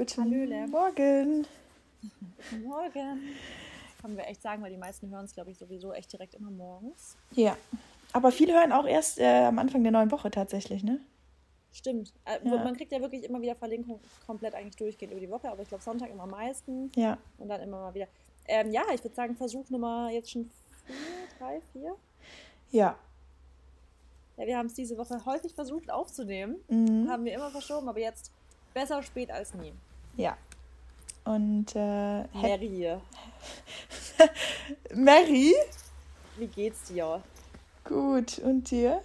Guten Hallöle. Morgen. Morgen. Kann wir echt sagen, weil die meisten hören es, glaube ich, sowieso echt direkt immer morgens. Ja. Aber viele hören auch erst äh, am Anfang der neuen Woche tatsächlich, ne? Stimmt. Äh, ja. Man kriegt ja wirklich immer wieder Verlinkungen komplett eigentlich durchgehend über die Woche, aber ich glaube Sonntag immer am meisten. Ja. Und dann immer mal wieder. Ähm, ja, ich würde sagen, Versuch Nummer jetzt schon vier, drei, vier. Ja. Ja, wir haben es diese Woche häufig versucht aufzunehmen. Mhm. Haben wir immer verschoben, aber jetzt besser spät als nie. Ja. Und äh, Mary. Mary? Wie geht's dir? Gut. Und dir?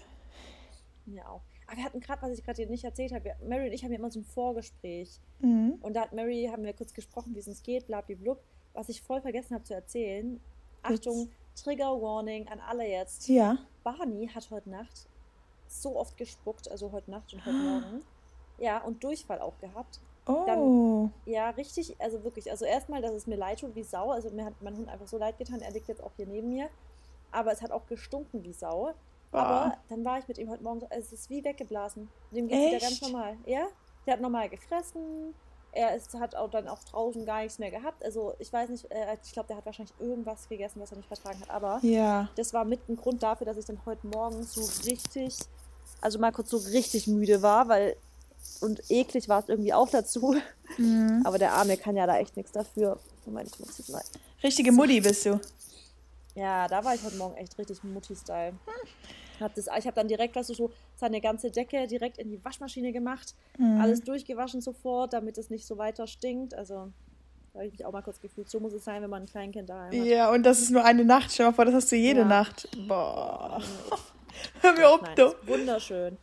Mir auch. Aber wir hatten gerade, was ich gerade dir nicht erzählt habe, Mary und ich haben ja immer so ein Vorgespräch. Mhm. Und da hat Mary, haben wir kurz gesprochen, wie es uns geht, blablablub. Was ich voll vergessen habe zu erzählen. Achtung, Trigger Warning an alle jetzt. Ja. Barney hat heute Nacht so oft gespuckt, also heute Nacht und heute Morgen. Ja, und Durchfall auch gehabt. Oh. Dann, ja, richtig, also wirklich. Also erstmal, dass es mir leid tut wie Sau. Also mir hat mein Hund einfach so leid getan. Er liegt jetzt auch hier neben mir. Aber es hat auch gestunken wie Sau. Oh. Aber dann war ich mit ihm heute Morgen so, also es ist wie weggeblasen. Dem geht es wieder ganz normal. Ja, der hat normal gefressen. Er ist, hat auch dann auch draußen gar nichts mehr gehabt. Also ich weiß nicht, äh, ich glaube, der hat wahrscheinlich irgendwas gegessen, was er nicht vertragen hat. Aber ja. das war mit ein Grund dafür, dass ich dann heute Morgen so richtig, also mal kurz so richtig müde war, weil und eklig war es irgendwie auch dazu. Mhm. Aber der Arme kann ja da echt nichts dafür. Moment, ich muss jetzt mal. Richtige Mutti bist du. Ja, da war ich heute Morgen echt richtig Mutti-Style. Hab das, ich habe dann direkt, weißt du, so seine ganze Decke direkt in die Waschmaschine gemacht. Mhm. Alles durchgewaschen sofort, damit es nicht so weiter stinkt. Also, da habe ich mich auch mal kurz gefühlt. So muss es sein, wenn man ein Kleinkind daheim hat. Ja, und das ist nur eine Nacht. Stell dir mal vor, das hast du jede ja. Nacht. Boah. Hör mir auf, du. Wunderschön.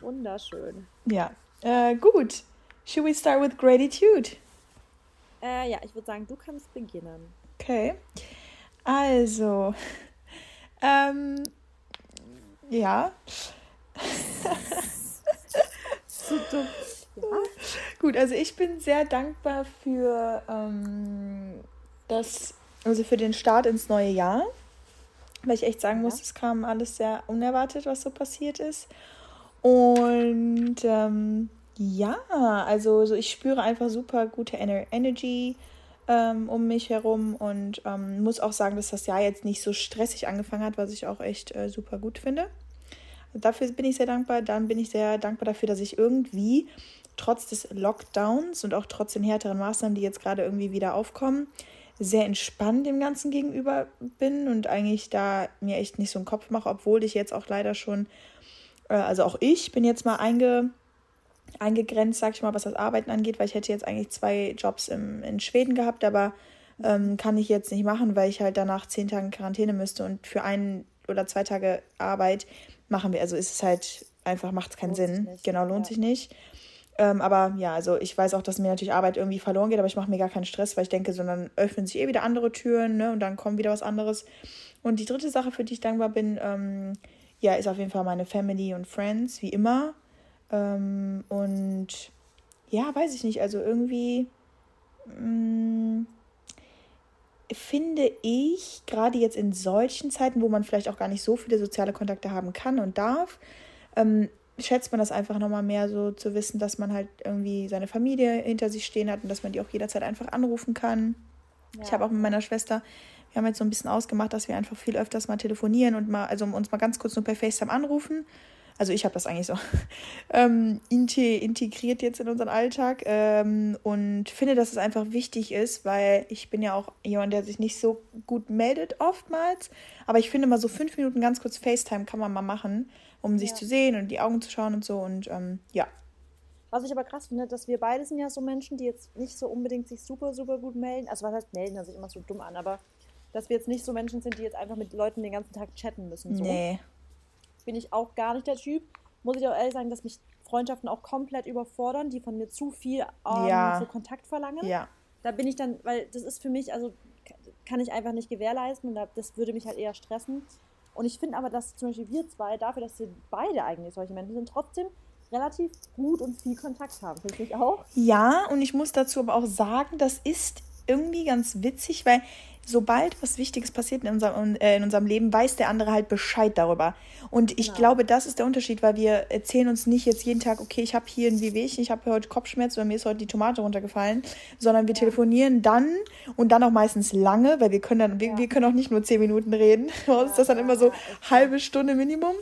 Wunderschön. Ja, äh, gut. Should we start with gratitude? Äh, ja, ich würde sagen, du kannst beginnen. Okay. Also, ähm, ja. so dumm. Ja. Gut, also ich bin sehr dankbar für ähm, das, also für den Start ins neue Jahr. Weil ich echt sagen ja. muss, es kam alles sehr unerwartet, was so passiert ist. Und ähm, ja, also so ich spüre einfach super gute Ener Energy ähm, um mich herum und ähm, muss auch sagen, dass das Jahr jetzt nicht so stressig angefangen hat, was ich auch echt äh, super gut finde. Dafür bin ich sehr dankbar. Dann bin ich sehr dankbar dafür, dass ich irgendwie trotz des Lockdowns und auch trotz den härteren Maßnahmen, die jetzt gerade irgendwie wieder aufkommen, sehr entspannt dem Ganzen gegenüber bin und eigentlich da mir echt nicht so einen Kopf mache, obwohl ich jetzt auch leider schon, äh, also auch ich bin jetzt mal einge eingegrenzt, sag ich mal, was das Arbeiten angeht, weil ich hätte jetzt eigentlich zwei Jobs im, in Schweden gehabt, aber ähm, kann ich jetzt nicht machen, weil ich halt danach zehn Tage Quarantäne müsste und für ein oder zwei Tage Arbeit machen wir, also ist es halt einfach, macht es keinen lohnt Sinn. Genau, lohnt ja. sich nicht. Ähm, aber ja, also ich weiß auch, dass mir natürlich Arbeit irgendwie verloren geht, aber ich mache mir gar keinen Stress, weil ich denke, sondern öffnen sich eh wieder andere Türen, ne, und dann kommt wieder was anderes. Und die dritte Sache, für die ich dankbar bin, ähm, ja, ist auf jeden Fall meine Family und Friends, wie immer. Ähm, und ja, weiß ich nicht, also irgendwie mh, mm, finde ich, gerade jetzt in solchen Zeiten, wo man vielleicht auch gar nicht so viele soziale Kontakte haben kann und darf, ähm, schätzt man das einfach nochmal mehr so zu wissen, dass man halt irgendwie seine Familie hinter sich stehen hat und dass man die auch jederzeit einfach anrufen kann. Ja. Ich habe auch mit meiner Schwester, wir haben jetzt so ein bisschen ausgemacht, dass wir einfach viel öfters mal telefonieren und mal, also uns mal ganz kurz nur per FaceTime anrufen also ich habe das eigentlich so ähm, integriert jetzt in unseren Alltag ähm, und finde, dass es einfach wichtig ist, weil ich bin ja auch jemand, der sich nicht so gut meldet oftmals, aber ich finde mal so fünf Minuten ganz kurz FaceTime kann man mal machen, um sich ja. zu sehen und die Augen zu schauen und so und ähm, ja. Was ich aber krass finde, dass wir beide sind ja so Menschen, die jetzt nicht so unbedingt sich super, super gut melden. Also was heißt melden, das sich immer so dumm an, aber dass wir jetzt nicht so Menschen sind, die jetzt einfach mit Leuten den ganzen Tag chatten müssen. So. Nee bin ich auch gar nicht der Typ. Muss ich auch ehrlich sagen, dass mich Freundschaften auch komplett überfordern, die von mir zu viel ähm, ja. so Kontakt verlangen. Ja. Da bin ich dann, weil das ist für mich, also kann ich einfach nicht gewährleisten und das würde mich halt eher stressen. Und ich finde aber, dass zum Beispiel wir zwei, dafür, dass wir beide eigentlich solche Menschen sind, trotzdem relativ gut und viel Kontakt haben. Finde ich auch? Ja, und ich muss dazu aber auch sagen, das ist irgendwie ganz witzig, weil sobald was Wichtiges passiert in unserem, äh, in unserem Leben, weiß der andere halt Bescheid darüber. Und ich genau. glaube, das ist der Unterschied, weil wir erzählen uns nicht jetzt jeden Tag, okay, ich habe hier ein Wehwehchen, ich habe heute Kopfschmerz oder mir ist heute die Tomate runtergefallen, sondern wir ja. telefonieren dann und dann auch meistens lange, weil wir können dann, wir, wir können auch nicht nur zehn Minuten reden. Bei uns ist das dann immer so halbe Stunde Minimum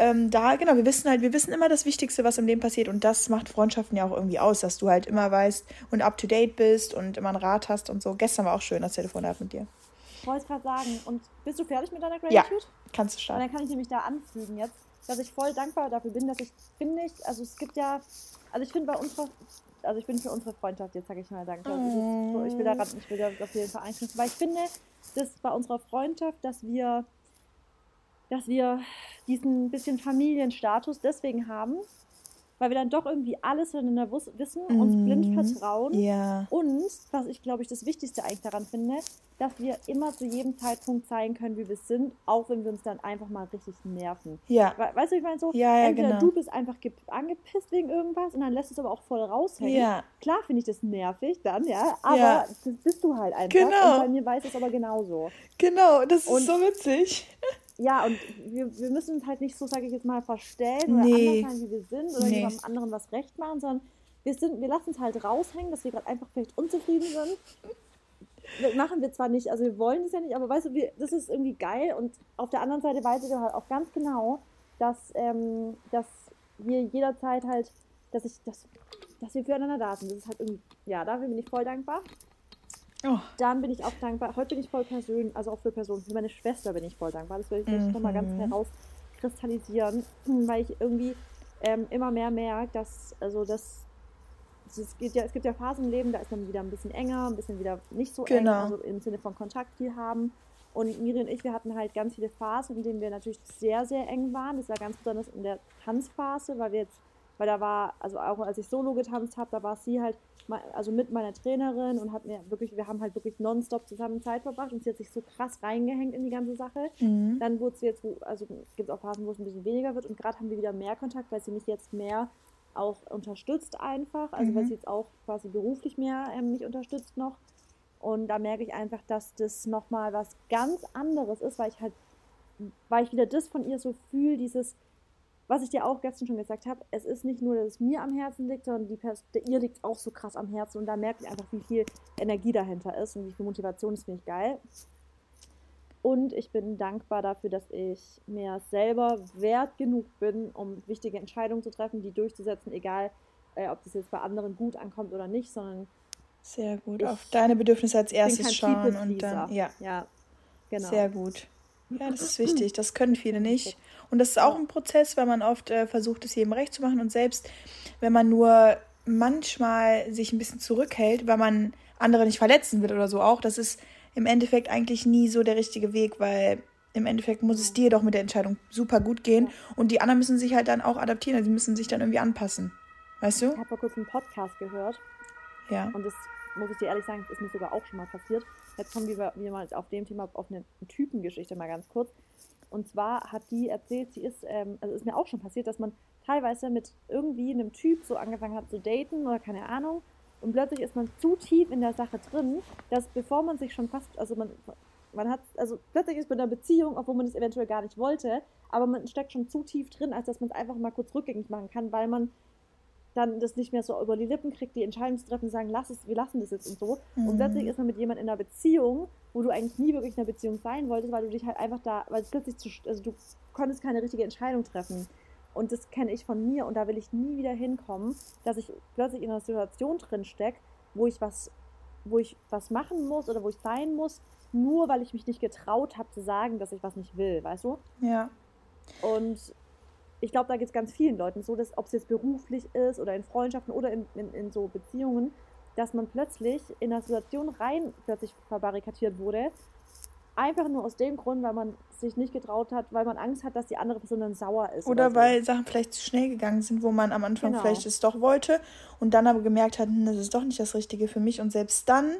ähm, da, genau, wir wissen halt, wir wissen immer das Wichtigste, was im Leben passiert. Und das macht Freundschaften ja auch irgendwie aus, dass du halt immer weißt und up to date bist und immer einen Rat hast und so. Gestern war auch schön das Telefonat mit dir. Ich wollte gerade sagen, und bist du fertig mit deiner Gratitude? Ja, kannst du starten. Und dann kann ich nämlich da anfügen jetzt, dass ich voll dankbar dafür bin, dass ich, finde ich, also es gibt ja, also ich finde bei unserer, also ich bin für unsere Freundschaft, jetzt sage ich mal dankbar. Oh. Ich will da ich will da auf jeden Fall einknüpfen, weil ich finde, dass bei unserer Freundschaft, dass wir dass wir diesen bisschen Familienstatus deswegen haben, weil wir dann doch irgendwie alles voneinander wissen, mm. uns blind mhm. vertrauen. Yeah. Und, was ich glaube ich das Wichtigste eigentlich daran finde, dass wir immer zu jedem Zeitpunkt zeigen können, wie wir sind, auch wenn wir uns dann einfach mal richtig nerven. Ja. We weißt du, ich meine so, ja, ja, entweder genau. du bist einfach angepisst wegen irgendwas und dann lässt es aber auch voll raushängen. Ja. Klar finde ich das nervig dann, ja, aber ja. das bist du halt einfach. Genau. Und bei mir weiß es aber genauso. Genau, das ist und so witzig. Ja, und wir, wir müssen uns halt nicht so, sage ich jetzt mal, verstellen oder nee. anders sein, wie wir sind oder nee. jemandem anderen was recht machen, sondern wir, sind, wir lassen es halt raushängen, dass wir gerade einfach vielleicht unzufrieden sind. Das machen wir zwar nicht, also wir wollen es ja nicht, aber weißt du, wir, das ist irgendwie geil und auf der anderen Seite weiß ich halt auch ganz genau, dass, ähm, dass wir jederzeit halt, dass ich, dass, dass wir füreinander da sind. Das ist halt irgendwie, ja, dafür bin ich voll dankbar. Oh. Dann bin ich auch dankbar. Heute bin ich voll persönlich, also auch für Personen. Für meine Schwester bin ich voll dankbar. Das will ich mhm. nochmal ganz herauskristallisieren, weil ich irgendwie ähm, immer mehr merke, dass, also das, es gibt, ja, es gibt ja Phasen im Leben, da ist man wieder ein bisschen enger, ein bisschen wieder nicht so genau. eng, also im Sinne von Kontakt viel haben. Und Miri und ich, wir hatten halt ganz viele Phasen, in denen wir natürlich sehr, sehr eng waren. Das war ganz besonders in der Tanzphase, weil wir jetzt, weil da war, also auch als ich solo getanzt habe, da war sie halt also mit meiner Trainerin und hat mir wirklich, wir haben halt wirklich nonstop zusammen Zeit verbracht und sie hat sich so krass reingehängt in die ganze Sache. Mhm. Dann wurde es jetzt, also gibt es auch Phasen, wo es ein bisschen weniger wird und gerade haben wir wieder mehr Kontakt, weil sie mich jetzt mehr auch unterstützt einfach, also mhm. weil sie jetzt auch quasi beruflich mehr ähm, mich unterstützt noch. Und da merke ich einfach, dass das nochmal was ganz anderes ist, weil ich halt, weil ich wieder das von ihr so fühle, dieses, was ich dir auch gestern schon gesagt habe, es ist nicht nur, dass es mir am Herzen liegt, sondern die Pers ihr liegt auch so krass am Herzen und da merke ich einfach, wie viel Energie dahinter ist und wie viel Motivation, das finde ich geil. Und ich bin dankbar dafür, dass ich mir selber wert genug bin, um wichtige Entscheidungen zu treffen, die durchzusetzen, egal äh, ob das jetzt bei anderen gut ankommt oder nicht, sondern sehr gut. Auf deine Bedürfnisse als erstes schauen und dann ja. Ja, genau. Sehr gut. Ja, das ist wichtig. Das können viele nicht. Und das ist auch ein Prozess, weil man oft äh, versucht, es jedem recht zu machen. Und selbst wenn man nur manchmal sich ein bisschen zurückhält, weil man andere nicht verletzen will oder so auch, das ist im Endeffekt eigentlich nie so der richtige Weg, weil im Endeffekt muss es dir doch mit der Entscheidung super gut gehen. Und die anderen müssen sich halt dann auch adaptieren. Also die müssen sich dann irgendwie anpassen. Weißt du? Ich habe vor kurzem einen Podcast gehört. Ja. Und das muss ich dir ehrlich sagen, das ist mir sogar auch schon mal passiert. Jetzt kommen wir, wir mal auf dem Thema auf eine Typengeschichte mal ganz kurz. Und zwar hat die erzählt, sie ist, ähm, also ist mir auch schon passiert, dass man teilweise mit irgendwie einem Typ so angefangen hat zu daten oder keine Ahnung. Und plötzlich ist man zu tief in der Sache drin, dass bevor man sich schon fast, also man, man hat, also plötzlich ist man in einer Beziehung, obwohl man es eventuell gar nicht wollte, aber man steckt schon zu tief drin, als dass man es einfach mal kurz rückgängig machen kann, weil man dann das nicht mehr so über die Lippen kriegt, die Entscheidung zu treffen, sagen, lass es, wir lassen das jetzt und so. Mhm. Und plötzlich ist man mit jemandem in einer Beziehung, wo du eigentlich nie wirklich in einer Beziehung sein wolltest, weil du dich halt einfach da, weil es plötzlich zu, also du konntest keine richtige Entscheidung treffen. Und das kenne ich von mir und da will ich nie wieder hinkommen, dass ich plötzlich in einer Situation drin stecke, wo ich was, wo ich was machen muss oder wo ich sein muss, nur weil ich mich nicht getraut habe zu sagen, dass ich was nicht will, weißt du? Ja. Und ich glaube, da geht es ganz vielen Leuten so, dass ob es jetzt beruflich ist oder in Freundschaften oder in, in, in so Beziehungen, dass man plötzlich in einer Situation rein plötzlich verbarrikadiert wurde. Einfach nur aus dem Grund, weil man sich nicht getraut hat, weil man Angst hat, dass die andere Person dann sauer ist. Oder, oder so. weil Sachen vielleicht zu schnell gegangen sind, wo man am Anfang genau. vielleicht es doch wollte und dann aber gemerkt hat, hm, das ist doch nicht das Richtige für mich. Und selbst dann,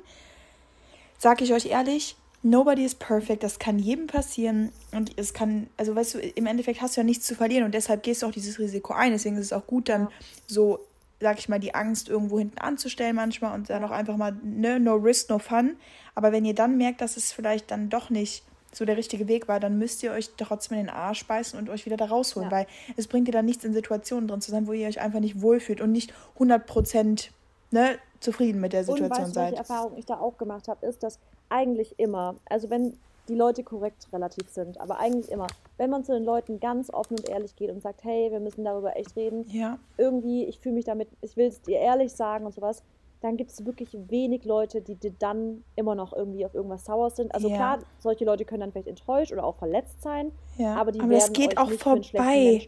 sage ich euch ehrlich, nobody is perfect, das kann jedem passieren und es kann, also weißt du, im Endeffekt hast du ja nichts zu verlieren und deshalb gehst du auch dieses Risiko ein. Deswegen ist es auch gut, dann so sag ich mal, die Angst, irgendwo hinten anzustellen manchmal und dann auch einfach mal, ne, no risk, no fun. Aber wenn ihr dann merkt, dass es vielleicht dann doch nicht so der richtige Weg war, dann müsst ihr euch trotzdem in den Arsch beißen und euch wieder da rausholen, ja. weil es bringt dir dann nichts in Situationen drin zu sein, wo ihr euch einfach nicht wohlfühlt und nicht 100 Prozent ne, zufrieden mit der Situation und weißt, seid. Welche Erfahrung ich da auch gemacht habe, ist, dass eigentlich immer, also wenn die Leute korrekt relativ sind, aber eigentlich immer, wenn man zu den Leuten ganz offen und ehrlich geht und sagt, hey, wir müssen darüber echt reden, ja. irgendwie, ich fühle mich damit, ich will es dir ehrlich sagen und sowas, dann gibt es wirklich wenig Leute, die dir dann immer noch irgendwie auf irgendwas sauer sind. Also ja. klar, solche Leute können dann vielleicht enttäuscht oder auch verletzt sein, ja. aber die aber werden das geht auch vorbei.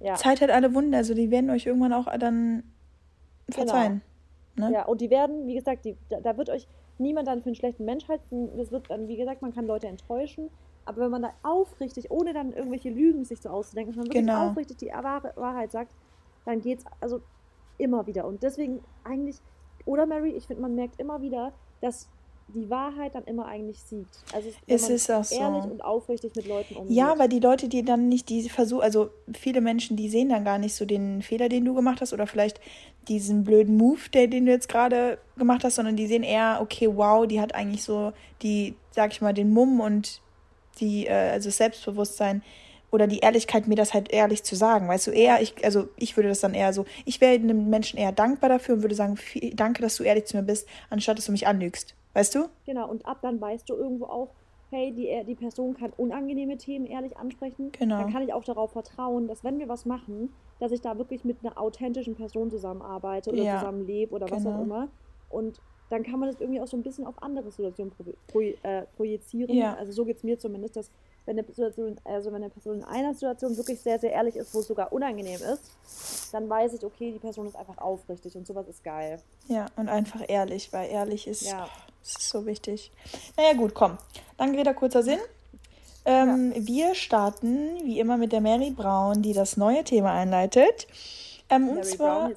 Ja. Zeit hat alle Wunder, also die werden euch irgendwann auch dann verzeihen. Genau. Ne? Ja, und die werden, wie gesagt, die, da, da, wird euch niemand dann für einen schlechten Mensch halten. Das wird dann, wie gesagt, man kann Leute enttäuschen. Aber wenn man da aufrichtig, ohne dann irgendwelche Lügen sich so auszudenken, wenn man wirklich genau. aufrichtig die Wahrheit sagt, dann geht es also immer wieder. Und deswegen eigentlich oder Mary, ich finde, man merkt immer wieder, dass die Wahrheit dann immer eigentlich siegt. Also es ist auch so. ehrlich und aufrichtig mit Leuten umgeht. Ja, weil die Leute, die dann nicht die versuchen, also viele Menschen, die sehen dann gar nicht so den Fehler, den du gemacht hast oder vielleicht diesen blöden Move, der, den du jetzt gerade gemacht hast, sondern die sehen eher, okay, wow, die hat eigentlich so die, sag ich mal, den Mumm und die, äh, also Selbstbewusstsein, oder die Ehrlichkeit, mir das halt ehrlich zu sagen. Weißt du, eher, ich, also ich würde das dann eher so, ich wäre einem Menschen eher dankbar dafür und würde sagen, viel, danke, dass du ehrlich zu mir bist, anstatt dass du mich anlügst. Weißt du? Genau, und ab dann weißt du irgendwo auch, hey, die, die Person kann unangenehme Themen ehrlich ansprechen. Genau. Dann kann ich auch darauf vertrauen, dass wenn wir was machen, dass ich da wirklich mit einer authentischen Person zusammenarbeite oder ja. zusammenlebe oder genau. was auch genau. immer. Und dann kann man das irgendwie auch so ein bisschen auf andere Situationen pro, pro, äh, projizieren. Ja. Also so geht es mir zumindest, dass wenn eine Situation, also wenn eine Person in einer Situation wirklich sehr, sehr ehrlich ist, wo es sogar unangenehm ist, dann weiß ich, okay, die Person ist einfach aufrichtig und sowas ist geil. Ja, und einfach ehrlich, weil ehrlich ist, ja. Ist so wichtig. Naja, gut, komm. Lange Rede, kurzer Sinn. Ähm, ja. Wir starten wie immer mit der Mary Brown, die das neue Thema einleitet. Ähm, Mary und zwar, Brown,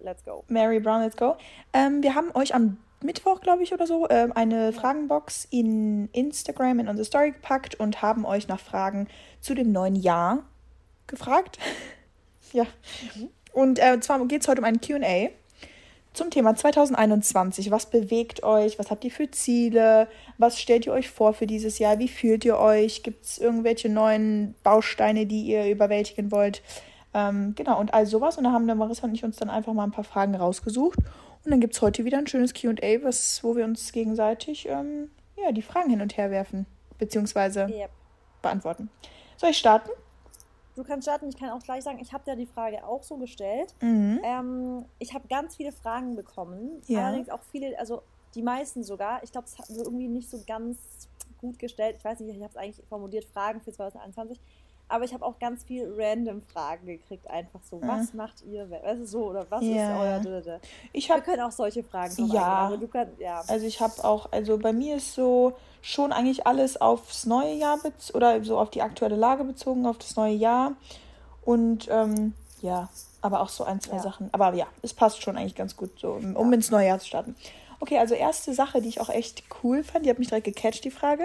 let's go. Mary Brown, let's go. Ähm, wir haben euch am Mittwoch, glaube ich, oder so, äh, eine Fragenbox in Instagram in unsere Story gepackt und haben euch nach Fragen zu dem neuen Jahr gefragt. ja. Mhm. Und äh, zwar geht es heute um ein QA zum Thema 2021. Was bewegt euch? Was habt ihr für Ziele? Was stellt ihr euch vor für dieses Jahr? Wie fühlt ihr euch? Gibt es irgendwelche neuen Bausteine, die ihr überwältigen wollt? Ähm, genau, und all sowas. Und da haben der Marissa und ich uns dann einfach mal ein paar Fragen rausgesucht und dann gibt es heute wieder ein schönes QA, wo wir uns gegenseitig ähm, ja, die Fragen hin und her werfen, beziehungsweise yep. beantworten. Soll ich starten? Du kannst starten, ich kann auch gleich sagen, ich habe ja die Frage auch so gestellt. Mhm. Ähm, ich habe ganz viele Fragen bekommen, ja. allerdings auch viele, also die meisten sogar. Ich glaube, es hat irgendwie nicht so ganz gut gestellt. Ich weiß nicht, ich habe es eigentlich formuliert, Fragen für 2021 aber ich habe auch ganz viel random Fragen gekriegt, einfach so, was mhm. macht ihr, weißt du, so, oder was ja. ist euer ich hab, Wir können auch solche Fragen ja, aber du kannst, ja. Also ich habe auch, also bei mir ist so schon eigentlich alles aufs neue Jahr oder so auf die aktuelle Lage bezogen, auf das neue Jahr und ähm, ja, aber auch so ein, zwei ja. Sachen. Aber ja, es passt schon eigentlich ganz gut, so, um ja. ins neue Jahr zu starten. Okay, also erste Sache, die ich auch echt cool fand, die hat mich direkt gecatcht, die Frage.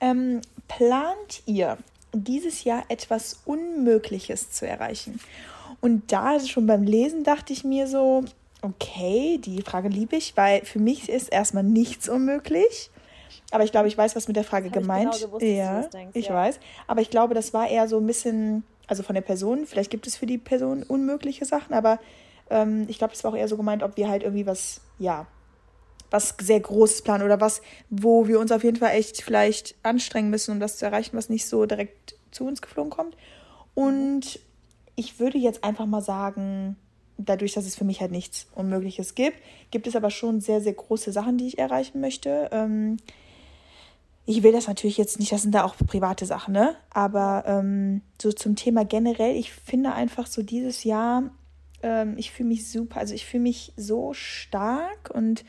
Ähm, plant ihr dieses Jahr etwas Unmögliches zu erreichen. Und da schon beim Lesen dachte ich mir so, okay, die Frage liebe ich, weil für mich ist erstmal nichts unmöglich. Aber ich glaube, ich weiß, was mit der Frage gemeint. Genau gewusst, ja, denkst, ich ja. weiß. Aber ich glaube, das war eher so ein bisschen, also von der Person. Vielleicht gibt es für die Person unmögliche Sachen, aber ähm, ich glaube, es war auch eher so gemeint, ob wir halt irgendwie was, ja, was sehr Großes planen oder was, wo wir uns auf jeden Fall echt vielleicht anstrengen müssen, um das zu erreichen, was nicht so direkt zu uns geflogen kommt. Und ich würde jetzt einfach mal sagen, dadurch, dass es für mich halt nichts Unmögliches gibt, gibt es aber schon sehr, sehr große Sachen, die ich erreichen möchte. Ähm, ich will das natürlich jetzt nicht, das sind da auch private Sachen, ne? Aber ähm, so zum Thema generell, ich finde einfach so dieses Jahr, ähm, ich fühle mich super, also ich fühle mich so stark und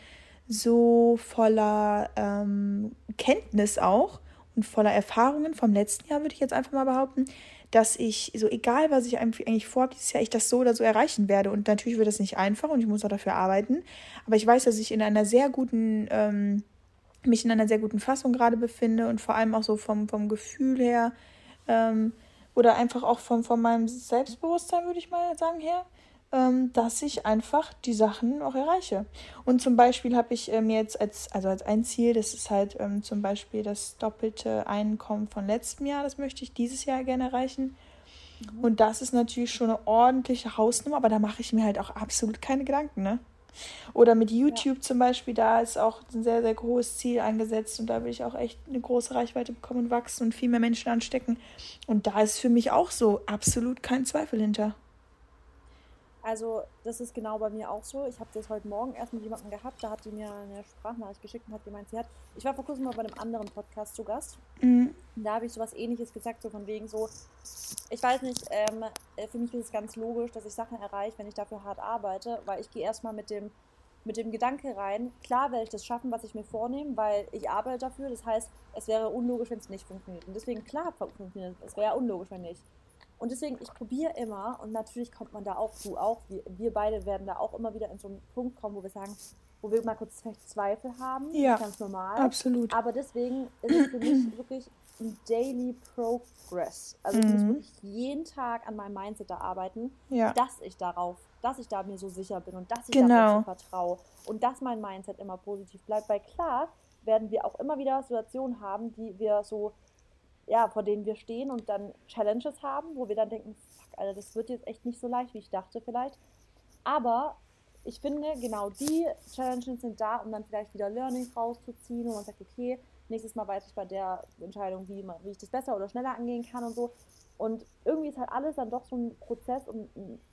so voller ähm, Kenntnis auch und voller Erfahrungen vom letzten Jahr, würde ich jetzt einfach mal behaupten, dass ich, so egal was ich eigentlich vorhabe dieses Jahr, ich das so oder so erreichen werde. Und natürlich wird das nicht einfach und ich muss auch dafür arbeiten. Aber ich weiß, dass ich in einer sehr guten, ähm, mich in einer sehr guten Fassung gerade befinde und vor allem auch so vom, vom Gefühl her ähm, oder einfach auch von, von meinem Selbstbewusstsein, würde ich mal sagen, her, ähm, dass ich einfach die Sachen auch erreiche. Und zum Beispiel habe ich äh, mir jetzt als, also als ein Ziel, das ist halt ähm, zum Beispiel das doppelte Einkommen von letztem Jahr, das möchte ich dieses Jahr gerne erreichen. Mhm. Und das ist natürlich schon eine ordentliche Hausnummer, aber da mache ich mir halt auch absolut keine Gedanken, ne? Oder mit YouTube ja. zum Beispiel, da ist auch ein sehr, sehr großes Ziel angesetzt und da will ich auch echt eine große Reichweite bekommen und wachsen und viel mehr Menschen anstecken. Und da ist für mich auch so absolut kein Zweifel hinter. Also, das ist genau bei mir auch so. Ich habe das heute Morgen erst mit jemandem gehabt, da hat die mir eine Sprachnachricht geschickt und hat gemeint, sie hat. Ich war vor kurzem mal bei einem anderen Podcast zu Gast. Mhm. Da habe ich so was ähnliches gesagt, so von wegen so, ich weiß nicht, ähm, äh, für mich ist es ganz logisch, dass ich Sachen erreiche, wenn ich dafür hart arbeite, weil ich gehe erstmal mit dem, mit dem Gedanke rein, klar werde ich das schaffen, was ich mir vornehme, weil ich arbeite dafür. Das heißt, es wäre unlogisch, wenn es nicht funktioniert. Und deswegen, klar, funktioniert es. Es wäre unlogisch, wenn nicht. Und deswegen, ich probiere immer, und natürlich kommt man da auch zu, auch wir, wir beide werden da auch immer wieder in so einen Punkt kommen, wo wir sagen, wo wir mal kurz Zweifel haben. Ja, ganz normal. Absolut. Aber deswegen ist es für mich wirklich ein Daily Progress. Also ich muss mhm. wirklich jeden Tag an meinem Mindset da arbeiten, ja. dass ich darauf, dass ich da mir so sicher bin und dass ich genau. darauf vertraue und dass mein Mindset immer positiv bleibt. Weil klar werden wir auch immer wieder Situationen haben, die wir so ja, vor denen wir stehen und dann Challenges haben, wo wir dann denken, fuck, Alter, das wird jetzt echt nicht so leicht, wie ich dachte vielleicht. Aber ich finde, genau die Challenges sind da, um dann vielleicht wieder Learnings rauszuziehen, wo man sagt, okay, nächstes Mal weiß ich bei der Entscheidung, wie, wie ich das besser oder schneller angehen kann und so. Und irgendwie ist halt alles dann doch so ein Prozess und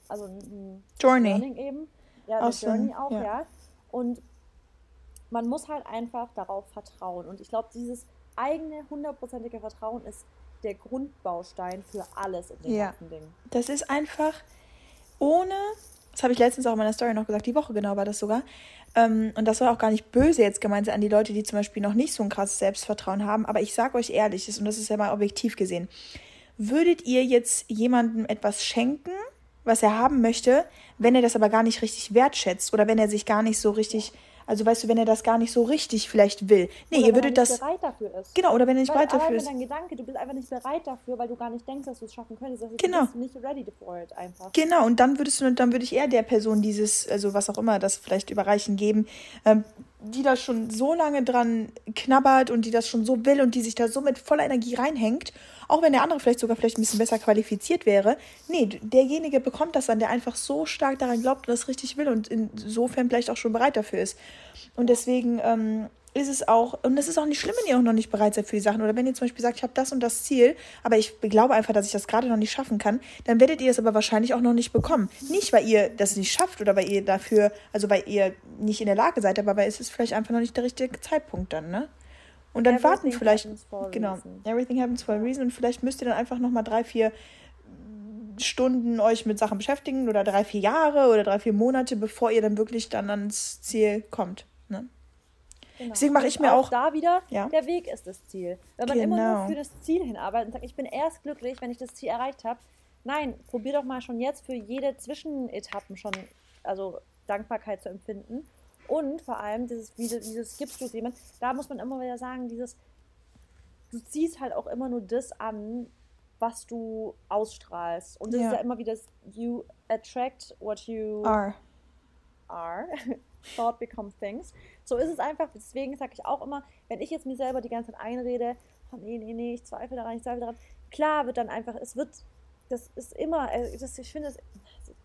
also ein Journey. Learning eben. Ja, eine Journey auch, ja. ja. Und man muss halt einfach darauf vertrauen. Und ich glaube, dieses eigene hundertprozentige Vertrauen ist der Grundbaustein für alles in dem ja. ganzen Ding. Das ist einfach ohne, das habe ich letztens auch in meiner Story noch gesagt, die Woche genau war das sogar. Ähm, und das war auch gar nicht böse jetzt gemeint an die Leute, die zum Beispiel noch nicht so ein krasses Selbstvertrauen haben. Aber ich sage euch ehrlich, und das ist ja mal objektiv gesehen, würdet ihr jetzt jemandem etwas schenken, was er haben möchte, wenn er das aber gar nicht richtig wertschätzt oder wenn er sich gar nicht so richtig. Ja also weißt du, wenn er das gar nicht so richtig vielleicht will. Nee, oder ihr würdet das. bereit dafür ist. Genau, oder wenn er nicht weil, bereit dafür ist. Dein Gedanke, du bist einfach nicht bereit dafür, weil du gar nicht denkst, dass du es schaffen könntest. Also genau. Du bist nicht ready for it einfach. Genau, und dann würdest du, dann würde ich eher der Person dieses, also was auch immer, das vielleicht überreichen geben, ähm, die da schon so lange dran knabbert und die das schon so will und die sich da so mit voller Energie reinhängt auch wenn der andere vielleicht sogar vielleicht ein bisschen besser qualifiziert wäre. Nee, derjenige bekommt das dann, der einfach so stark daran glaubt und das richtig will und insofern vielleicht auch schon bereit dafür ist. Und deswegen ähm, ist es auch, und es ist auch nicht schlimm, wenn ihr auch noch nicht bereit seid für die Sachen. Oder wenn ihr zum Beispiel sagt, ich habe das und das Ziel, aber ich glaube einfach, dass ich das gerade noch nicht schaffen kann, dann werdet ihr es aber wahrscheinlich auch noch nicht bekommen. Nicht, weil ihr das nicht schafft oder weil ihr dafür, also weil ihr nicht in der Lage seid, aber weil es ist vielleicht einfach noch nicht der richtige Zeitpunkt dann, ne? Und dann everything warten vielleicht. Genau. Everything happens for a reason. Und vielleicht müsst ihr dann einfach nochmal drei, vier Stunden euch mit Sachen beschäftigen oder drei, vier Jahre oder drei, vier Monate, bevor ihr dann wirklich dann ans Ziel kommt. Ne? Genau. Deswegen mache ich mir auch, auch, da wieder, ja. der Weg ist das Ziel. Wenn man genau. immer nur genau. für das Ziel hinarbeitet und sagt, ich bin erst glücklich, wenn ich das Ziel erreicht habe. Nein, probier doch mal schon jetzt für jede Zwischenetappen schon, also Dankbarkeit zu empfinden und vor allem dieses, dieses gibst du jemand, da muss man immer wieder sagen, dieses, du ziehst halt auch immer nur das an, was du ausstrahlst. Und das ja. ist ja immer wieder das, you attract what you are. are. Thought become things. So ist es einfach. Deswegen sage ich auch immer, wenn ich jetzt mir selber die ganze Zeit einrede, oh nee, nee, nee, ich zweifle daran, ich zweifle daran. Klar wird dann einfach, es wird, das ist immer, äh, das, ich finde,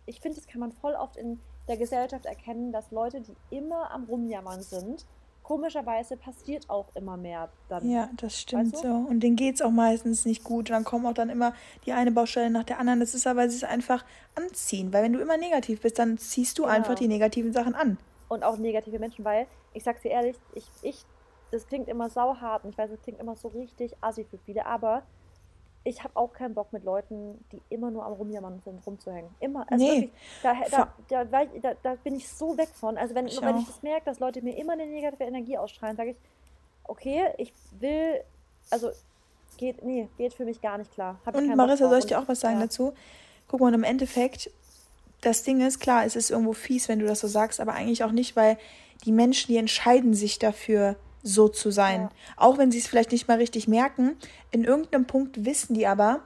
ich finde, das kann man voll oft in der Gesellschaft erkennen, dass Leute, die immer am Rumjammern sind, komischerweise passiert auch immer mehr dann. Ja, das stimmt weißt du? so. Und denen geht es auch meistens nicht gut. Und dann kommen auch dann immer die eine Baustelle nach der anderen. Das ist aber, sie ist einfach anziehen. Weil wenn du immer negativ bist, dann ziehst du genau. einfach die negativen Sachen an. Und auch negative Menschen, weil, ich sag's dir ehrlich, ich, ich, das klingt immer sauhart und ich weiß, es klingt immer so richtig assi für viele, aber ich habe auch keinen Bock mit Leuten, die immer nur am Rumjammern sind, rumzuhängen. Immer. Also nee. wirklich, da, da, da, da, bin ich so weg von. Also wenn ich, wenn ich das merke, dass Leute mir immer eine negative Energie ausstrahlen, sage ich, okay, ich will, also geht, nee, geht für mich gar nicht klar. Hab und Marissa, soll ich dir auch was sagen ja. dazu? Guck mal, im Endeffekt, das Ding ist, klar, es ist irgendwo fies, wenn du das so sagst, aber eigentlich auch nicht, weil die Menschen, die entscheiden sich dafür, so zu sein. Ja. Auch wenn sie es vielleicht nicht mal richtig merken. In irgendeinem Punkt wissen die aber,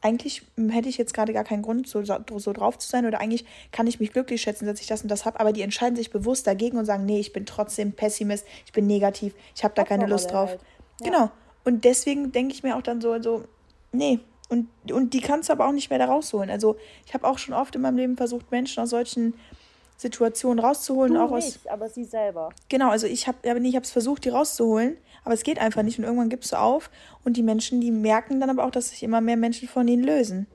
eigentlich hätte ich jetzt gerade gar keinen Grund, so, so drauf zu sein oder eigentlich kann ich mich glücklich schätzen, dass ich das und das habe, aber die entscheiden sich bewusst dagegen und sagen, nee, ich bin trotzdem Pessimist, ich bin negativ, ich habe da keine Lust drauf. Halt. Ja. Genau. Und deswegen denke ich mir auch dann so, so, nee. Und, und die kannst du aber auch nicht mehr da rausholen. Also ich habe auch schon oft in meinem Leben versucht, Menschen aus solchen Situationen rauszuholen. Du auch nicht, aus, aber sie selber. Genau, also ich habe ich habe es versucht, die rauszuholen, aber es geht einfach nicht und irgendwann gibst du auf und die Menschen, die merken dann aber auch, dass sich immer mehr Menschen von ihnen lösen.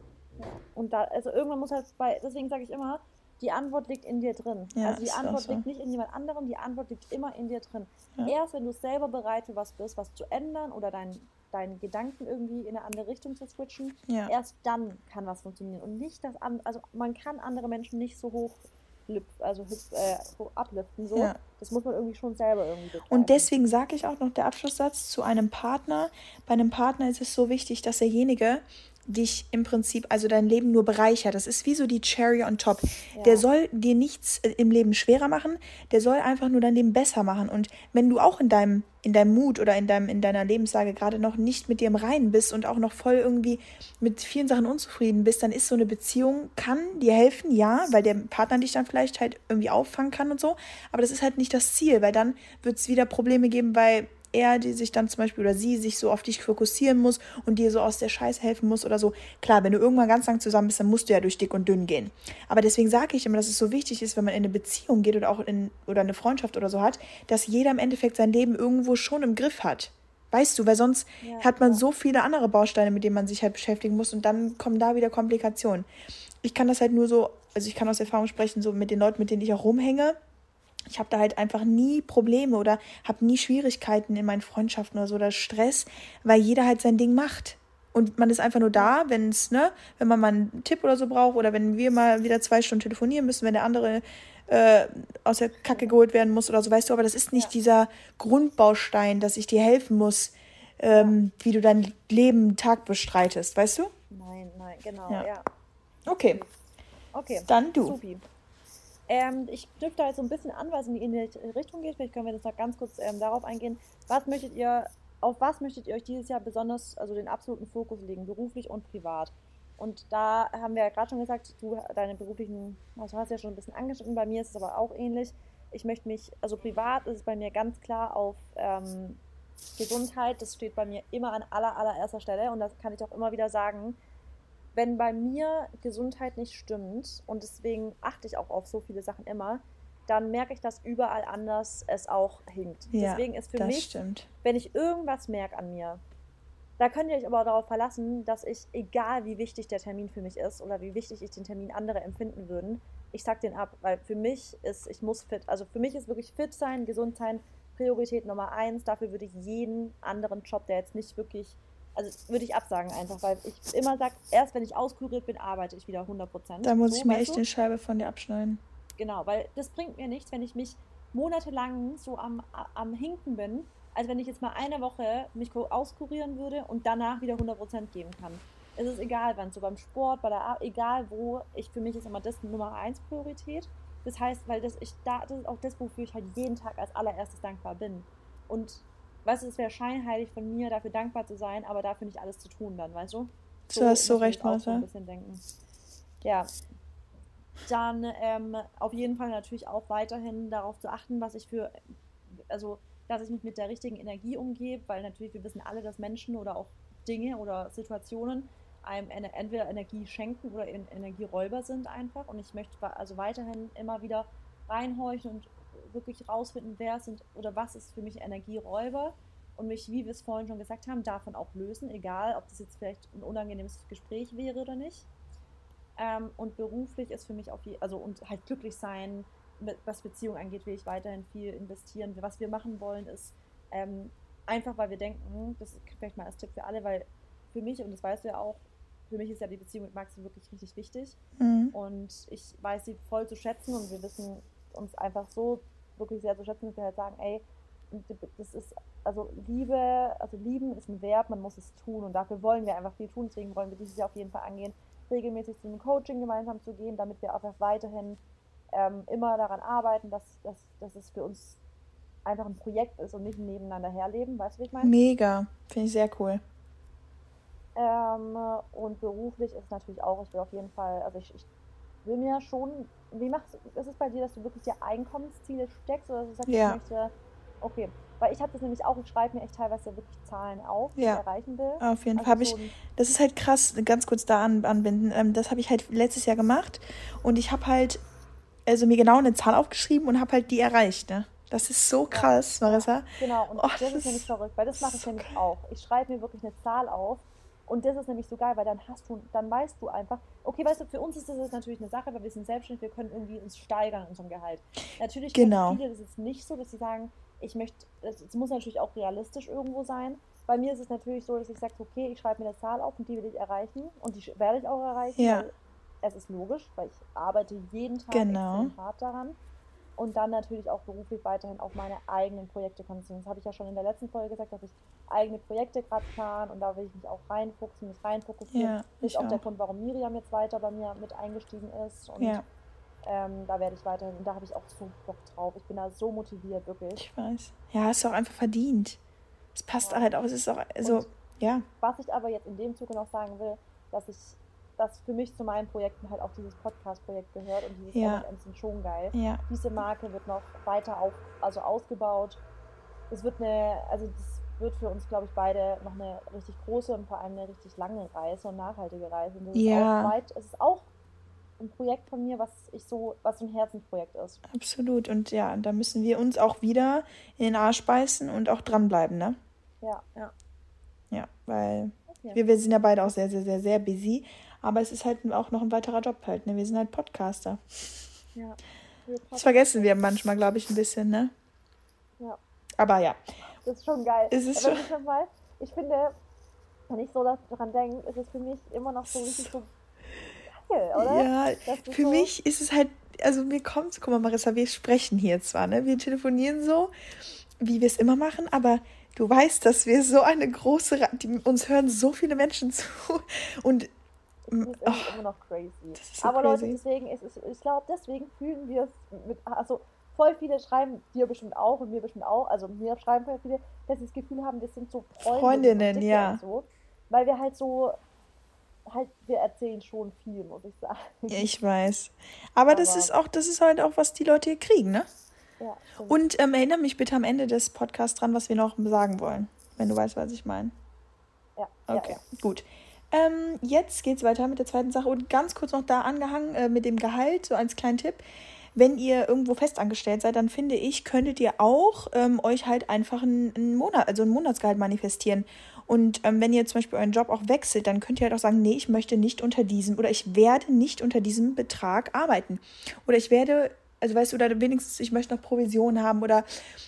Und da, also irgendwann muss halt bei, deswegen sage ich immer, die Antwort liegt in dir drin. Ja, also die Antwort so. liegt nicht in jemand anderem, die Antwort liegt immer in dir drin. Ja. Erst wenn du selber bereit für was bist, was zu ändern oder dein, deinen Gedanken irgendwie in eine andere Richtung zu switchen, ja. erst dann kann was funktionieren. Und nicht das an, also man kann andere Menschen nicht so hoch also äh, upliften. So. Ja. Das muss man irgendwie schon selber irgendwie begreifen. Und deswegen sage ich auch noch der Abschlusssatz zu einem Partner. Bei einem Partner ist es so wichtig, dass derjenige dich im Prinzip, also dein Leben nur bereichert. Das ist wie so die Cherry on top. Ja. Der soll dir nichts äh, im Leben schwerer machen, der soll einfach nur dein Leben besser machen. Und wenn du auch in deinem, in deinem Mut oder in, deinem, in deiner Lebenslage gerade noch nicht mit dir im Reinen bist und auch noch voll irgendwie mit vielen Sachen unzufrieden bist, dann ist so eine Beziehung, kann dir helfen, ja, weil der Partner dich dann vielleicht halt irgendwie auffangen kann und so. Aber das ist halt nicht das Ziel, weil dann wird es wieder Probleme geben, weil er, die sich dann zum Beispiel oder sie sich so auf dich fokussieren muss und dir so aus der Scheiße helfen muss oder so. Klar, wenn du irgendwann ganz lang zusammen bist, dann musst du ja durch dick und dünn gehen. Aber deswegen sage ich immer, dass es so wichtig ist, wenn man in eine Beziehung geht oder auch in oder eine Freundschaft oder so hat, dass jeder im Endeffekt sein Leben irgendwo schon im Griff hat. Weißt du, weil sonst ja, hat man ja. so viele andere Bausteine, mit denen man sich halt beschäftigen muss und dann kommen da wieder Komplikationen. Ich kann das halt nur so, also ich kann aus Erfahrung sprechen, so mit den Leuten, mit denen ich auch rumhänge ich habe da halt einfach nie Probleme oder habe nie Schwierigkeiten in meinen Freundschaften oder so oder Stress, weil jeder halt sein Ding macht. Und man ist einfach nur da, wenn es, ne, wenn man mal einen Tipp oder so braucht oder wenn wir mal wieder zwei Stunden telefonieren müssen, wenn der andere äh, aus der Kacke geholt werden muss oder so, weißt du, aber das ist nicht ja. dieser Grundbaustein, dass ich dir helfen muss, ähm, wie du dein Leben Tag bestreitest, weißt du? Nein, nein, genau, ja. ja. Okay. Okay. Dann du. Supi. Ähm, ich knüpfe da jetzt so ein bisschen an, weil es in die Richtung geht. Vielleicht können wir jetzt noch ganz kurz ähm, darauf eingehen. Was möchtet ihr, auf was möchtet ihr euch dieses Jahr besonders, also den absoluten Fokus legen, beruflich und privat? Und da haben wir ja gerade schon gesagt, du deine beruflichen, also hast ja schon ein bisschen angeschnitten, bei mir ist es aber auch ähnlich. Ich möchte mich, also privat ist es bei mir ganz klar auf ähm, Gesundheit, das steht bei mir immer an aller, allererster Stelle und das kann ich auch immer wieder sagen wenn bei mir Gesundheit nicht stimmt und deswegen achte ich auch auf so viele Sachen immer, dann merke ich, dass überall anders es auch hinkt. Ja, deswegen ist für mich, stimmt. wenn ich irgendwas merke an mir, da könnt ihr euch aber darauf verlassen, dass ich, egal wie wichtig der Termin für mich ist oder wie wichtig ich den Termin andere empfinden würden, ich sag den ab, weil für mich ist, ich muss fit, also für mich ist wirklich fit sein, gesund sein, Priorität Nummer eins. Dafür würde ich jeden anderen Job, der jetzt nicht wirklich also würde ich absagen einfach, weil ich immer sage, erst wenn ich auskuriert bin, arbeite ich wieder 100 Prozent. Da muss so, ich mir echt eine Scheibe von dir abschneiden. Genau, weil das bringt mir nichts, wenn ich mich monatelang so am, am Hinken bin, als wenn ich jetzt mal eine Woche mich auskurieren würde und danach wieder 100 Prozent geben kann. Es ist egal, wann, so beim Sport, bei der Arbeit, egal wo, ich, für mich ist immer das Nummer eins Priorität. Das heißt, weil das, ich, da, das ist auch das, wofür ich halt jeden Tag als allererstes dankbar bin. Und weißt du, es wäre scheinheilig von mir, dafür dankbar zu sein, aber dafür nicht alles zu tun dann, weißt du? So, du hast so recht, Martha. ein bisschen denken. Ja. Dann ähm, auf jeden Fall natürlich auch weiterhin darauf zu achten, was ich für, also, dass ich mich mit der richtigen Energie umgebe, weil natürlich, wir wissen alle, dass Menschen oder auch Dinge oder Situationen einem entweder Energie schenken oder Energieräuber sind einfach. Und ich möchte also weiterhin immer wieder reinhorchen und wirklich rausfinden, wer sind oder was ist für mich Energieräuber und mich, wie wir es vorhin schon gesagt haben, davon auch lösen, egal ob das jetzt vielleicht ein unangenehmes Gespräch wäre oder nicht. Ähm, und beruflich ist für mich auch, also und halt glücklich sein, was Beziehung angeht, will ich weiterhin viel investieren. Was wir machen wollen, ist ähm, einfach, weil wir denken, das ist vielleicht mal als Tipp für alle, weil für mich, und das weißt du ja auch, für mich ist ja die Beziehung mit Max wirklich richtig wichtig. Mhm. Und ich weiß sie voll zu schätzen und wir wissen uns einfach so wirklich sehr zu schätzen, dass wir halt sagen, ey, das ist, also Liebe, also lieben ist ein Verb, man muss es tun und dafür wollen wir einfach viel tun, deswegen wollen wir dieses Jahr auf jeden Fall angehen, regelmäßig zu einem Coaching gemeinsam zu gehen, damit wir einfach weiterhin ähm, immer daran arbeiten, dass, dass, dass es für uns einfach ein Projekt ist und nicht ein nebeneinander herleben, weißt du, wie ich meine? Mega, finde ich sehr cool. Ähm, und beruflich ist natürlich auch, ich will auf jeden Fall, also ich, ich will mir schon, wie machst du, ist es bei dir, dass du wirklich dir Einkommensziele steckst oder du sagst, ja. ich möchte, okay, weil ich habe das nämlich auch, ich schreibe mir echt teilweise wirklich Zahlen auf, die ja. ich erreichen will. Auf jeden also Fall. So ich, das ist halt krass, ganz kurz da an, anbinden. Ähm, das habe ich halt letztes Jahr gemacht und ich habe halt also mir genau eine Zahl aufgeschrieben und habe halt die erreicht. Ne? Das ist so krass, ja. Marissa. Genau, und oh, das, das, ist nämlich verrückt, weil das mache ich so nämlich auch. Ich schreibe mir wirklich eine Zahl auf und das ist nämlich so geil, weil dann hast du, dann weißt du einfach, okay, weißt du, für uns ist das natürlich eine Sache, weil wir sind selbstständig, wir können irgendwie uns steigern in unserem Gehalt. Natürlich genau. viele das ist nicht so, dass sie sagen, ich möchte, es muss natürlich auch realistisch irgendwo sein. Bei mir ist es natürlich so, dass ich sage, okay, ich schreibe mir eine Zahl auf und die will ich erreichen und die werde ich auch erreichen. Ja. es ist logisch, weil ich arbeite jeden Tag genau. hart daran und dann natürlich auch beruflich weiterhin auf meine eigenen Projekte konzentrieren. Das habe ich ja schon in der letzten Folge gesagt, dass ich eigene Projekte gerade plane und da will ich mich auch reinfuchsen, mich reinfokussieren. Ja, das ist auch, auch, der Grund, warum Miriam jetzt weiter bei mir mit eingestiegen ist und ja. ähm, da werde ich weiterhin und da habe ich auch so Bock drauf. Ich bin da so motiviert, wirklich. Ich weiß. Ja, hast du auch einfach verdient. Es passt ja. halt auch, es ist auch, also, ja. Was ich aber jetzt in dem Zuge noch sagen will, dass ich dass für mich zu meinen Projekten halt auch dieses Podcast-Projekt gehört und dieses ja. sind schon geil. Ja. Diese Marke wird noch weiter auf, also ausgebaut. Es wird eine, also das wird für uns, glaube ich, beide noch eine richtig große und vor allem eine richtig lange Reise und nachhaltige Reise. Und das ja. ist auch weit, es ist auch ein Projekt von mir, was ich so, was so ein Herzensprojekt ist. Absolut. Und ja, da müssen wir uns auch wieder in den Arsch beißen und auch dranbleiben, ne? Ja, ja. Ja, weil okay. wir, wir sind ja beide auch sehr, sehr, sehr, sehr busy. Aber es ist halt auch noch ein weiterer Job halt. Ne? Wir sind halt Podcaster. Ja. Das vergessen wir manchmal, glaube ich, ein bisschen, ne? Ja. Aber ja. Das ist schon geil. Ist es schon... Ich, mal, ich finde, wenn ich so daran denke, ist es für mich immer noch so richtig so geil, oder? Ja, für so mich ist es halt, also mir kommt, guck mal, Marissa, wir sprechen hier zwar, ne? Wir telefonieren so, wie wir es immer machen, aber du weißt, dass wir so eine große, die, uns hören so viele Menschen zu und das ist oh, immer noch crazy. So Aber crazy. Leute, deswegen ist es, ich glaube, deswegen fühlen wir es mit, also voll viele schreiben, dir bestimmt auch und mir bestimmt auch, also mir schreiben voll viele, dass sie das Gefühl haben, wir sind so Freundinnen, Freundinnen ja. So, weil wir halt so, halt, wir erzählen schon viel, muss ich sagen. Ja, ich weiß. Aber, Aber das ist auch, das ist halt auch, was die Leute hier kriegen, ne? Ja. Und ähm, erinnere mich bitte am Ende des Podcasts dran, was wir noch sagen wollen, wenn du weißt, was ich meine. Ja. Okay, ja, ja. gut. Ähm, jetzt geht es weiter mit der zweiten Sache und ganz kurz noch da angehangen äh, mit dem Gehalt, so als kleinen Tipp. Wenn ihr irgendwo festangestellt seid, dann finde ich, könntet ihr auch ähm, euch halt einfach einen, Monat, also einen Monatsgehalt manifestieren. Und ähm, wenn ihr zum Beispiel euren Job auch wechselt, dann könnt ihr halt auch sagen, nee, ich möchte nicht unter diesem oder ich werde nicht unter diesem Betrag arbeiten. Oder ich werde also weißt du, oder wenigstens, ich möchte noch Provision haben oder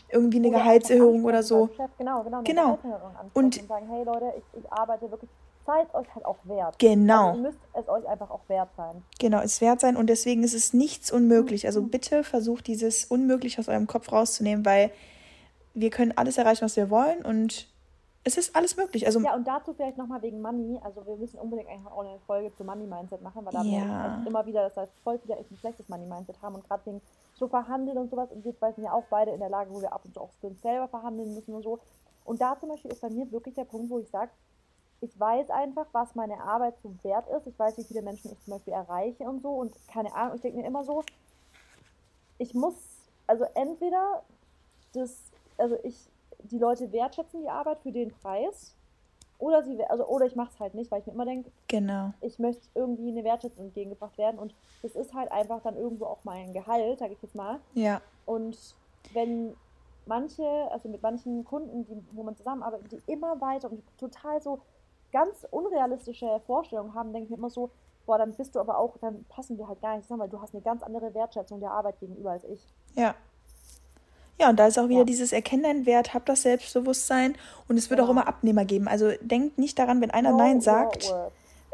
irgendwie eine oder Gehaltserhöhung oder so. Chef, genau, genau. genau. Und, und sagen, hey Leute, ich, ich arbeite wirklich seid euch halt auch wert. Genau. Also ihr müsst es euch einfach auch wert sein. Genau, es wert sein und deswegen ist es nichts unmöglich. Also mhm. bitte versucht dieses Unmöglich aus eurem Kopf rauszunehmen, weil wir können alles erreichen, was wir wollen und es ist alles möglich. Also, ja, und dazu vielleicht nochmal wegen Money. Also wir müssen unbedingt eigentlich auch eine Folge zu Money Mindset machen, weil da ja. wir immer wieder, das heißt, voll wieder echt ein schlechtes Money Mindset haben und gerade wegen so verhandeln und sowas. Und wir zwei sind ja auch beide in der Lage, wo wir ab und zu auch für uns selber verhandeln müssen und so. Und da zum Beispiel ist bei mir wirklich der Punkt, wo ich sage, ich weiß einfach, was meine Arbeit so wert ist. Ich weiß, wie viele Menschen ich zum Beispiel erreiche und so. Und keine Ahnung, ich denke mir immer so, ich muss, also entweder das, also ich, die Leute wertschätzen die Arbeit für den Preis. Oder sie, also, oder ich mache es halt nicht, weil ich mir immer denke, genau. ich möchte irgendwie eine Wertschätzung entgegengebracht werden. Und das ist halt einfach dann irgendwo auch mein Gehalt, sage ich jetzt mal. Ja. Und wenn manche, also mit manchen Kunden, die, wo man zusammenarbeitet, die immer weiter und total so ganz unrealistische Vorstellungen haben, denke ich mir immer so, boah, dann bist du aber auch, dann passen wir halt gar nicht zusammen, weil du hast eine ganz andere Wertschätzung der Arbeit gegenüber als ich. Ja. Ja, und da ist auch wieder ja. dieses Erkennen deinen Wert, hab das Selbstbewusstsein und es wird ja. auch immer Abnehmer geben. Also denkt nicht daran, wenn einer no, Nein sagt,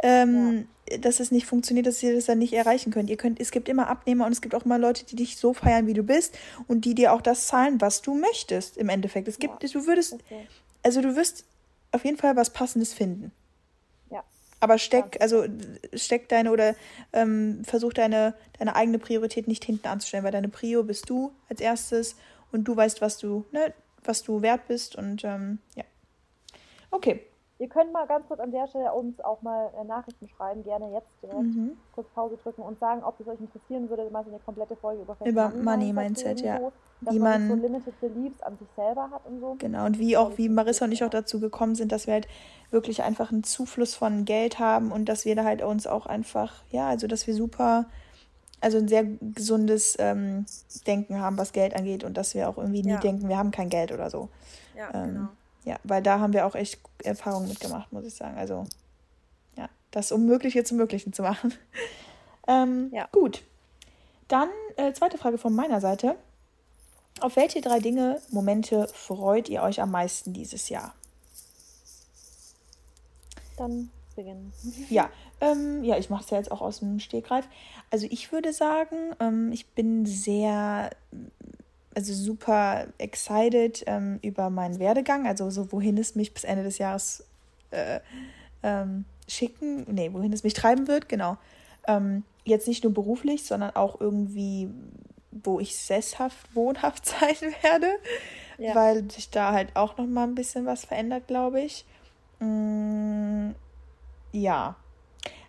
ähm, ja. dass es nicht funktioniert, dass ihr das dann nicht erreichen könnt. Ihr könnt, es gibt immer Abnehmer und es gibt auch immer Leute, die dich so feiern, wie du bist und die dir auch das zahlen, was du möchtest im Endeffekt. Es gibt, du würdest, okay. also du wirst auf jeden Fall was Passendes finden. Ja. Aber steck, also steck deine oder ähm, versuch deine, deine eigene Priorität nicht hinten anzustellen, weil deine Prio bist du als erstes und du weißt, was du, ne, was du wert bist und ähm, ja. Okay. Ihr könnt mal ganz kurz an der Stelle uns auch mal äh, Nachrichten schreiben, gerne jetzt direkt mhm. kurz Pause drücken und sagen, ob es euch interessieren würde, mal so eine komplette Folge über, über Money Mindset, ja. So, dass wie man, man so limited beliefs an sich selber hat und so. Genau, und wie auch, wie Marissa und ich auch dazu gekommen sind, dass wir halt wirklich einfach einen Zufluss von Geld haben und dass wir da halt uns auch einfach, ja, also dass wir super, also ein sehr gesundes ähm, Denken haben, was Geld angeht und dass wir auch irgendwie nie ja. denken, wir haben kein Geld oder so. Ja, ähm, genau. Ja, weil da haben wir auch echt Erfahrungen mitgemacht, muss ich sagen. Also, ja, das Unmögliche zum Möglichen zu machen. ähm, ja. Gut. Dann äh, zweite Frage von meiner Seite. Auf welche drei Dinge, Momente freut ihr euch am meisten dieses Jahr? Dann beginnen. Ja, ähm, ja, ich mache es ja jetzt auch aus dem Stegreif. Also ich würde sagen, ähm, ich bin sehr also super excited ähm, über meinen Werdegang, also so wohin es mich bis Ende des Jahres äh, ähm, schicken, nee, wohin es mich treiben wird, genau. Ähm, jetzt nicht nur beruflich, sondern auch irgendwie, wo ich sesshaft, wohnhaft sein werde, ja. weil sich da halt auch noch mal ein bisschen was verändert, glaube ich. Mm, ja,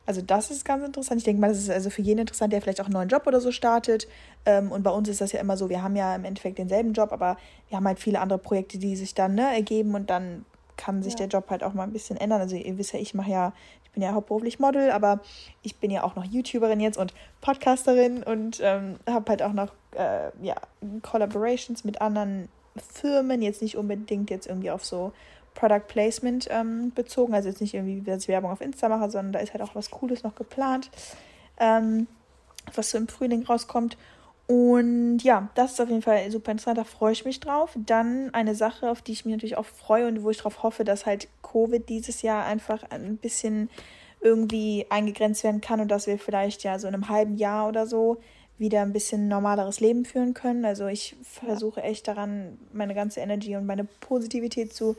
also das ist ganz interessant. Ich denke mal, das ist also für jeden interessant, der vielleicht auch einen neuen Job oder so startet. Ähm, und bei uns ist das ja immer so, wir haben ja im Endeffekt denselben Job, aber wir haben halt viele andere Projekte, die sich dann ne, ergeben und dann kann sich ja. der Job halt auch mal ein bisschen ändern. Also ihr wisst ja, ich mache ja, ich bin ja hauptberuflich Model, aber ich bin ja auch noch YouTuberin jetzt und Podcasterin und ähm, habe halt auch noch äh, ja, Collaborations mit anderen Firmen, jetzt nicht unbedingt jetzt irgendwie auf so Product Placement ähm, bezogen. Also jetzt nicht irgendwie, wie ich Werbung auf Insta mache, sondern da ist halt auch was Cooles noch geplant, ähm, was so im Frühling rauskommt. Und ja, das ist auf jeden Fall super interessant, da freue ich mich drauf. Dann eine Sache, auf die ich mich natürlich auch freue und wo ich darauf hoffe, dass halt Covid dieses Jahr einfach ein bisschen irgendwie eingegrenzt werden kann und dass wir vielleicht ja so in einem halben Jahr oder so wieder ein bisschen normaleres Leben führen können. Also ich versuche echt daran, meine ganze Energie und meine Positivität zu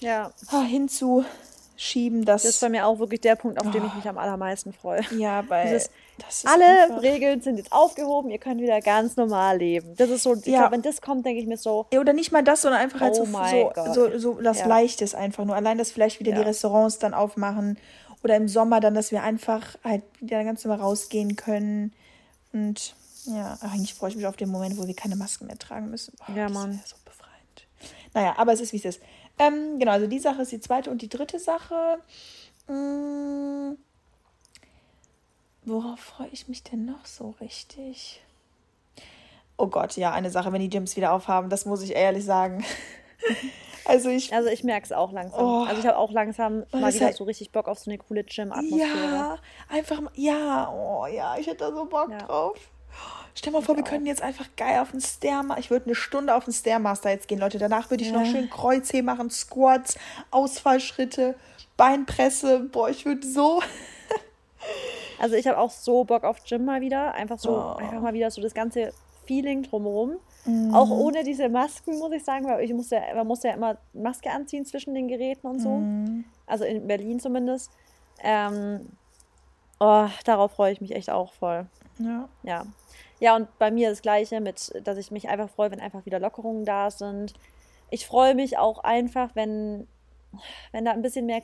ja. Ah, hinzuschieben. Dass, das ist bei mir auch wirklich der Punkt, auf oh. den ich mich am allermeisten freue. Ja, weil Dieses, alle einfach... Regeln sind jetzt aufgehoben, ihr könnt wieder ganz normal leben. Das ist so, ich ja. glaube, wenn das kommt, denke ich mir so. Ja, oder nicht mal das, sondern einfach halt oh so, so, so, so, das ja. Leichtes einfach nur. Allein, dass vielleicht wieder ja. die Restaurants dann aufmachen oder im Sommer dann, dass wir einfach halt wieder ganz normal rausgehen können. Und ja, eigentlich freue ich mich auf den Moment, wo wir keine Masken mehr tragen müssen. Boah, ja, Mann. Das so befreiend. Naja, aber es ist, wie es ist. Ähm, genau, also die Sache ist die zweite und die dritte Sache. Mh, hm, worauf freue ich mich denn noch so richtig? Oh Gott, ja, eine Sache, wenn die Gyms wieder aufhaben, das muss ich ehrlich sagen. Also ich, also ich merke es auch langsam. Oh, also ich habe auch langsam mal wieder halt, so richtig Bock auf so eine coole Gym-Atmosphäre. Ja, einfach mal, ja, oh ja, ich hätte da so Bock ja. drauf. Stell mal vor, wir könnten jetzt einfach geil auf den Stairmaster. Ich würde eine Stunde auf den Stairmaster jetzt gehen, Leute. Danach würde ich ja. noch schön Kreuzheben machen, Squats, Ausfallschritte, Beinpresse. Boah, ich würde so. also ich habe auch so Bock auf Gym mal wieder. Einfach so, oh. einfach mal wieder so das ganze Feeling drumherum. Mhm. Auch ohne diese Masken, muss ich sagen, weil ich musste, man musste ja immer Maske anziehen zwischen den Geräten und so. Mhm. Also in Berlin zumindest. Ähm, oh, darauf freue ich mich echt auch voll. Ja. Ja. Ja, und bei mir das Gleiche mit, dass ich mich einfach freue, wenn einfach wieder Lockerungen da sind. Ich freue mich auch einfach, wenn, wenn da ein bisschen mehr,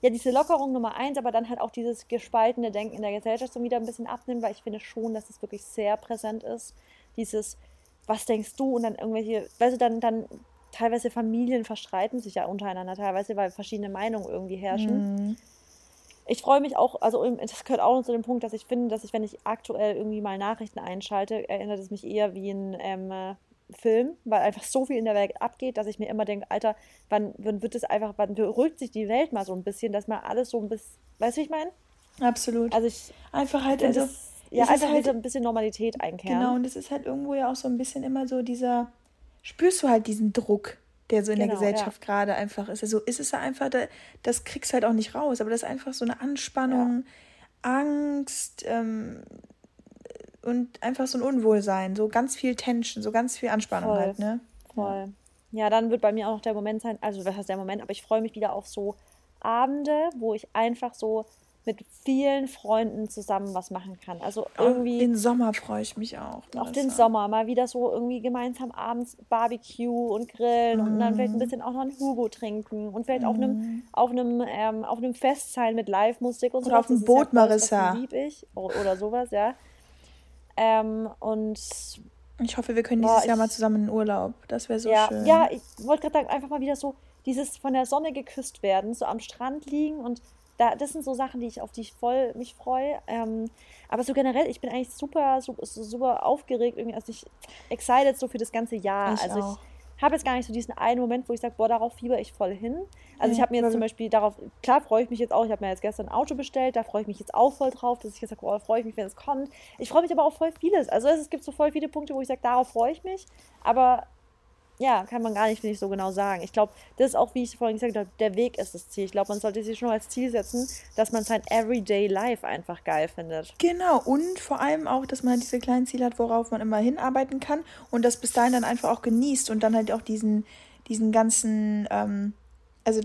ja, diese Lockerung Nummer eins, aber dann halt auch dieses gespaltene Denken in der Gesellschaft so wieder ein bisschen abnimmt, weil ich finde schon, dass es wirklich sehr präsent ist. Dieses, was denkst du? Und dann irgendwelche, weißt du, dann, dann teilweise Familien verstreiten sich ja untereinander, teilweise, weil verschiedene Meinungen irgendwie herrschen. Mhm ich freue mich auch, also das gehört auch noch zu dem Punkt, dass ich finde, dass ich, wenn ich aktuell irgendwie mal Nachrichten einschalte, erinnert es mich eher wie ein ähm, Film, weil einfach so viel in der Welt abgeht, dass ich mir immer denke, Alter, wann, wann wird es einfach, wann beruhigt sich die Welt mal so ein bisschen, dass man alles so ein bisschen, weißt du, wie ich meine? Absolut. Also ich einfach halt, also, das, ja, einfach halt ein bisschen Normalität einkehren. Genau, und es ist halt irgendwo ja auch so ein bisschen immer so dieser, spürst du halt diesen Druck, der so in genau, der Gesellschaft ja. gerade einfach ist. Also ist es ja einfach, das kriegst du halt auch nicht raus, aber das ist einfach so eine Anspannung, ja. Angst ähm, und einfach so ein Unwohlsein, so ganz viel Tension, so ganz viel Anspannung Voll. halt, ne? Voll. Ja, dann wird bei mir auch noch der Moment sein, also was heißt der Moment, aber ich freue mich wieder auf so Abende, wo ich einfach so mit vielen Freunden zusammen was machen kann. Also irgendwie. Den Sommer freue ich mich auch. Auf den Sommer mal wieder so irgendwie gemeinsam abends Barbecue und grillen mm. und dann vielleicht ein mm. bisschen auch noch ein Hugo trinken und vielleicht mm. auf einem auf einem ähm, auf einem Fest sein mit Live-Musik und so. Oder auf dem Boot, ja Marissa. lieb ich oder sowas, ja. Ähm, und ich hoffe, wir können dieses boah, Jahr mal zusammen in Urlaub. Das wäre so ja, schön. Ja, ich wollte gerade sagen, einfach mal wieder so dieses von der Sonne geküsst werden, so am Strand liegen und da, das sind so Sachen, die ich, auf die ich voll mich freue. Ähm, aber so generell, ich bin eigentlich super, super, super aufgeregt, irgendwie, also ich excited so für das ganze Jahr. Ich also auch. ich habe jetzt gar nicht so diesen einen Moment, wo ich sage, boah, darauf fieber ich voll hin. Also ich habe mir jetzt zum Beispiel darauf, klar freue ich mich jetzt auch, ich habe mir jetzt gestern ein Auto bestellt, da freue ich mich jetzt auch voll drauf, dass ich jetzt sage, boah, freue ich mich, wenn es kommt. Ich freue mich aber auch voll vieles. Also es, es gibt so voll viele Punkte, wo ich sage, darauf freue ich mich. Aber ja, kann man gar nicht, ich, so genau sagen. Ich glaube, das ist auch, wie ich vorhin gesagt habe, der Weg ist das Ziel. Ich glaube, man sollte sich schon als Ziel setzen, dass man sein Everyday Life einfach geil findet. Genau, und vor allem auch, dass man halt diese kleinen Ziele hat, worauf man immer hinarbeiten kann und das bis dahin dann einfach auch genießt und dann halt auch diesen, diesen ganzen, ähm, also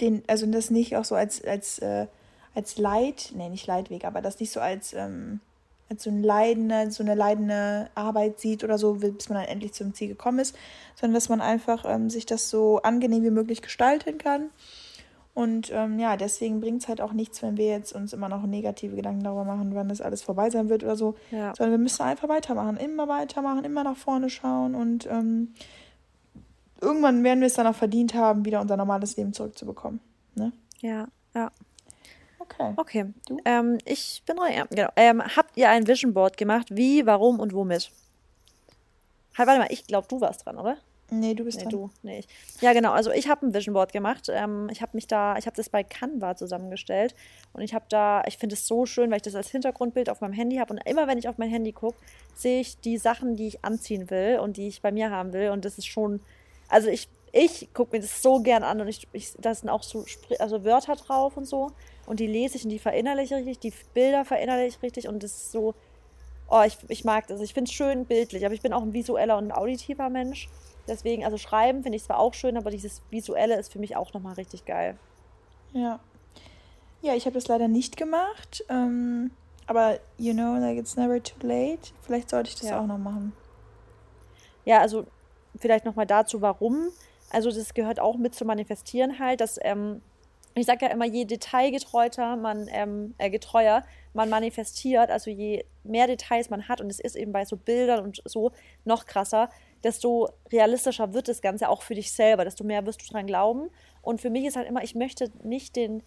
den, also das nicht auch so als, als, äh, als Leid, nee, nicht Leidweg, aber das nicht so als, ähm, als so, ein leidende, so eine leidende Arbeit sieht oder so, bis man dann endlich zum Ziel gekommen ist, sondern dass man einfach ähm, sich das so angenehm wie möglich gestalten kann. Und ähm, ja, deswegen bringt es halt auch nichts, wenn wir jetzt uns immer noch negative Gedanken darüber machen, wann das alles vorbei sein wird oder so. Ja. Sondern wir müssen einfach weitermachen, immer weitermachen, immer nach vorne schauen und ähm, irgendwann werden wir es dann auch verdient haben, wieder unser normales Leben zurückzubekommen. Ne? Ja, ja. Okay. Okay. Du? Ähm, ich bin dran, ja, genau. Ähm, habt ihr ein Vision Board gemacht? Wie, warum und womit? Halt, warte mal, ich glaube, du warst dran, oder? Nee, du bist nee, dran. Du, nee, ich. Ja, genau. Also ich habe ein Vision Board gemacht. Ähm, ich habe mich da, ich habe das bei Canva zusammengestellt und ich habe da, ich finde es so schön, weil ich das als Hintergrundbild auf meinem Handy habe und immer wenn ich auf mein Handy gucke, sehe ich die Sachen, die ich anziehen will und die ich bei mir haben will und das ist schon, also ich, ich gucke mir das so gern an und ich, ich da sind auch so also Wörter drauf und so und die lese ich und die verinnerliche ich richtig, die Bilder verinnerliche ich richtig und das ist so, oh, ich, ich mag das. Ich finde es schön bildlich, aber ich bin auch ein visueller und ein auditiver Mensch. Deswegen, also schreiben finde ich zwar auch schön, aber dieses Visuelle ist für mich auch nochmal richtig geil. Ja. Ja, ich habe das leider nicht gemacht. Ähm, aber you know, like it's never too late. Vielleicht sollte ich das ja. auch noch machen. Ja, also vielleicht nochmal dazu, warum. Also das gehört auch mit zu manifestieren halt, dass ähm, ich sage ja immer, je detailgetreuter man, ähm, äh, getreuer man manifestiert, also je mehr Details man hat, und es ist eben bei so Bildern und so noch krasser, desto realistischer wird das Ganze auch für dich selber, desto mehr wirst du dran glauben. Und für mich ist halt immer, ich möchte nicht den,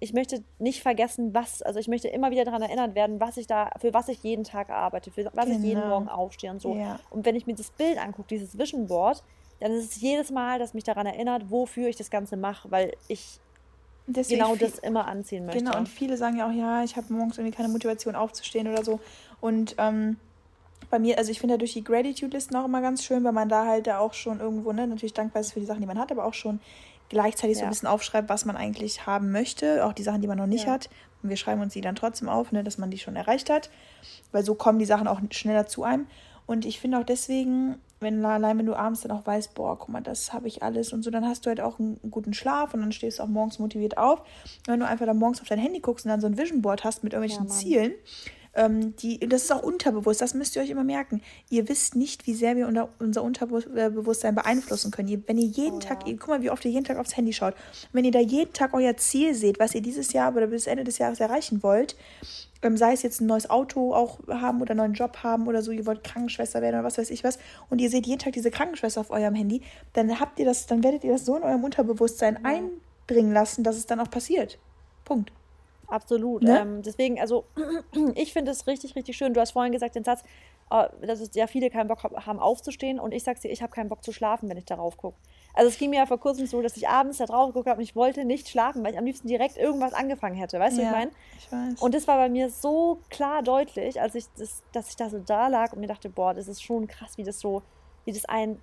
ich möchte nicht vergessen, was, also ich möchte immer wieder daran erinnert werden, was ich da, für was ich jeden Tag arbeite, für was genau. ich jeden genau. Morgen aufstehe und so. Ja. Und wenn ich mir das Bild angucke, dieses Vision Board, dann ist es jedes Mal, dass mich daran erinnert, wofür ich das Ganze mache, weil ich Deswegen genau das immer anziehen möchte. Genau, und viele sagen ja auch, ja, ich habe morgens irgendwie keine Motivation aufzustehen oder so. Und ähm, bei mir, also ich finde ja durch die Gratitude-Listen auch immer ganz schön, weil man da halt da auch schon irgendwo, ne, natürlich dankbar ist für die Sachen, die man hat, aber auch schon gleichzeitig ja. so ein bisschen aufschreibt, was man eigentlich haben möchte, auch die Sachen, die man noch nicht ja. hat. Und wir schreiben uns die dann trotzdem auf, ne, dass man die schon erreicht hat, weil so kommen die Sachen auch schneller zu einem. Und ich finde auch deswegen, wenn allein wenn du abends dann auch weißt, boah, guck mal, das habe ich alles und so, dann hast du halt auch einen guten Schlaf und dann stehst du auch morgens motiviert auf. Und wenn du einfach dann morgens auf dein Handy guckst und dann so ein Vision Board hast mit irgendwelchen ja, Zielen, ähm, die, das ist auch unterbewusst, das müsst ihr euch immer merken. Ihr wisst nicht, wie sehr wir unser, unser Unterbewusstsein beeinflussen können. Ihr, wenn ihr jeden oh, Tag, ja. ihr, guck mal, wie oft ihr jeden Tag aufs Handy schaut. wenn ihr da jeden Tag euer Ziel seht, was ihr dieses Jahr oder bis Ende des Jahres erreichen wollt, ähm, sei es jetzt ein neues Auto auch haben oder einen neuen Job haben oder so, ihr wollt Krankenschwester werden oder was weiß ich was, und ihr seht jeden Tag diese Krankenschwester auf eurem Handy, dann habt ihr das, dann werdet ihr das so in eurem Unterbewusstsein ja. einbringen lassen, dass es dann auch passiert. Punkt. Absolut. Ne? Ähm, deswegen, also ich finde es richtig, richtig schön. Du hast vorhin gesagt den Satz, äh, dass es ja viele keinen Bock haben aufzustehen und ich sage dir, ich habe keinen Bock zu schlafen, wenn ich darauf gucke. Also es ging mir ja vor kurzem so, dass ich abends da drauf geguckt habe und ich wollte nicht schlafen, weil ich am liebsten direkt irgendwas angefangen hätte. Weißt du, ja, ich meine? Ich weiß. Und das war bei mir so klar deutlich, als ich das, dass ich da so da lag und mir dachte, boah, das ist schon krass, wie das so, wie das einen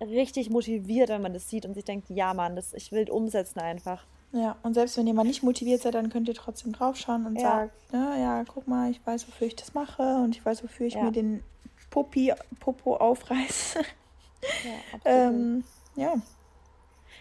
richtig motiviert, wenn man das sieht und sich denkt, ja Mann, das, ich will umsetzen einfach. Ja, und selbst wenn ihr mal nicht motiviert seid, dann könnt ihr trotzdem draufschauen und ja. sagen, ne, ja, guck mal, ich weiß, wofür ich das mache und ich weiß, wofür ich ja. mir den Puppi, Popo aufreiße. Ja, ähm, ja.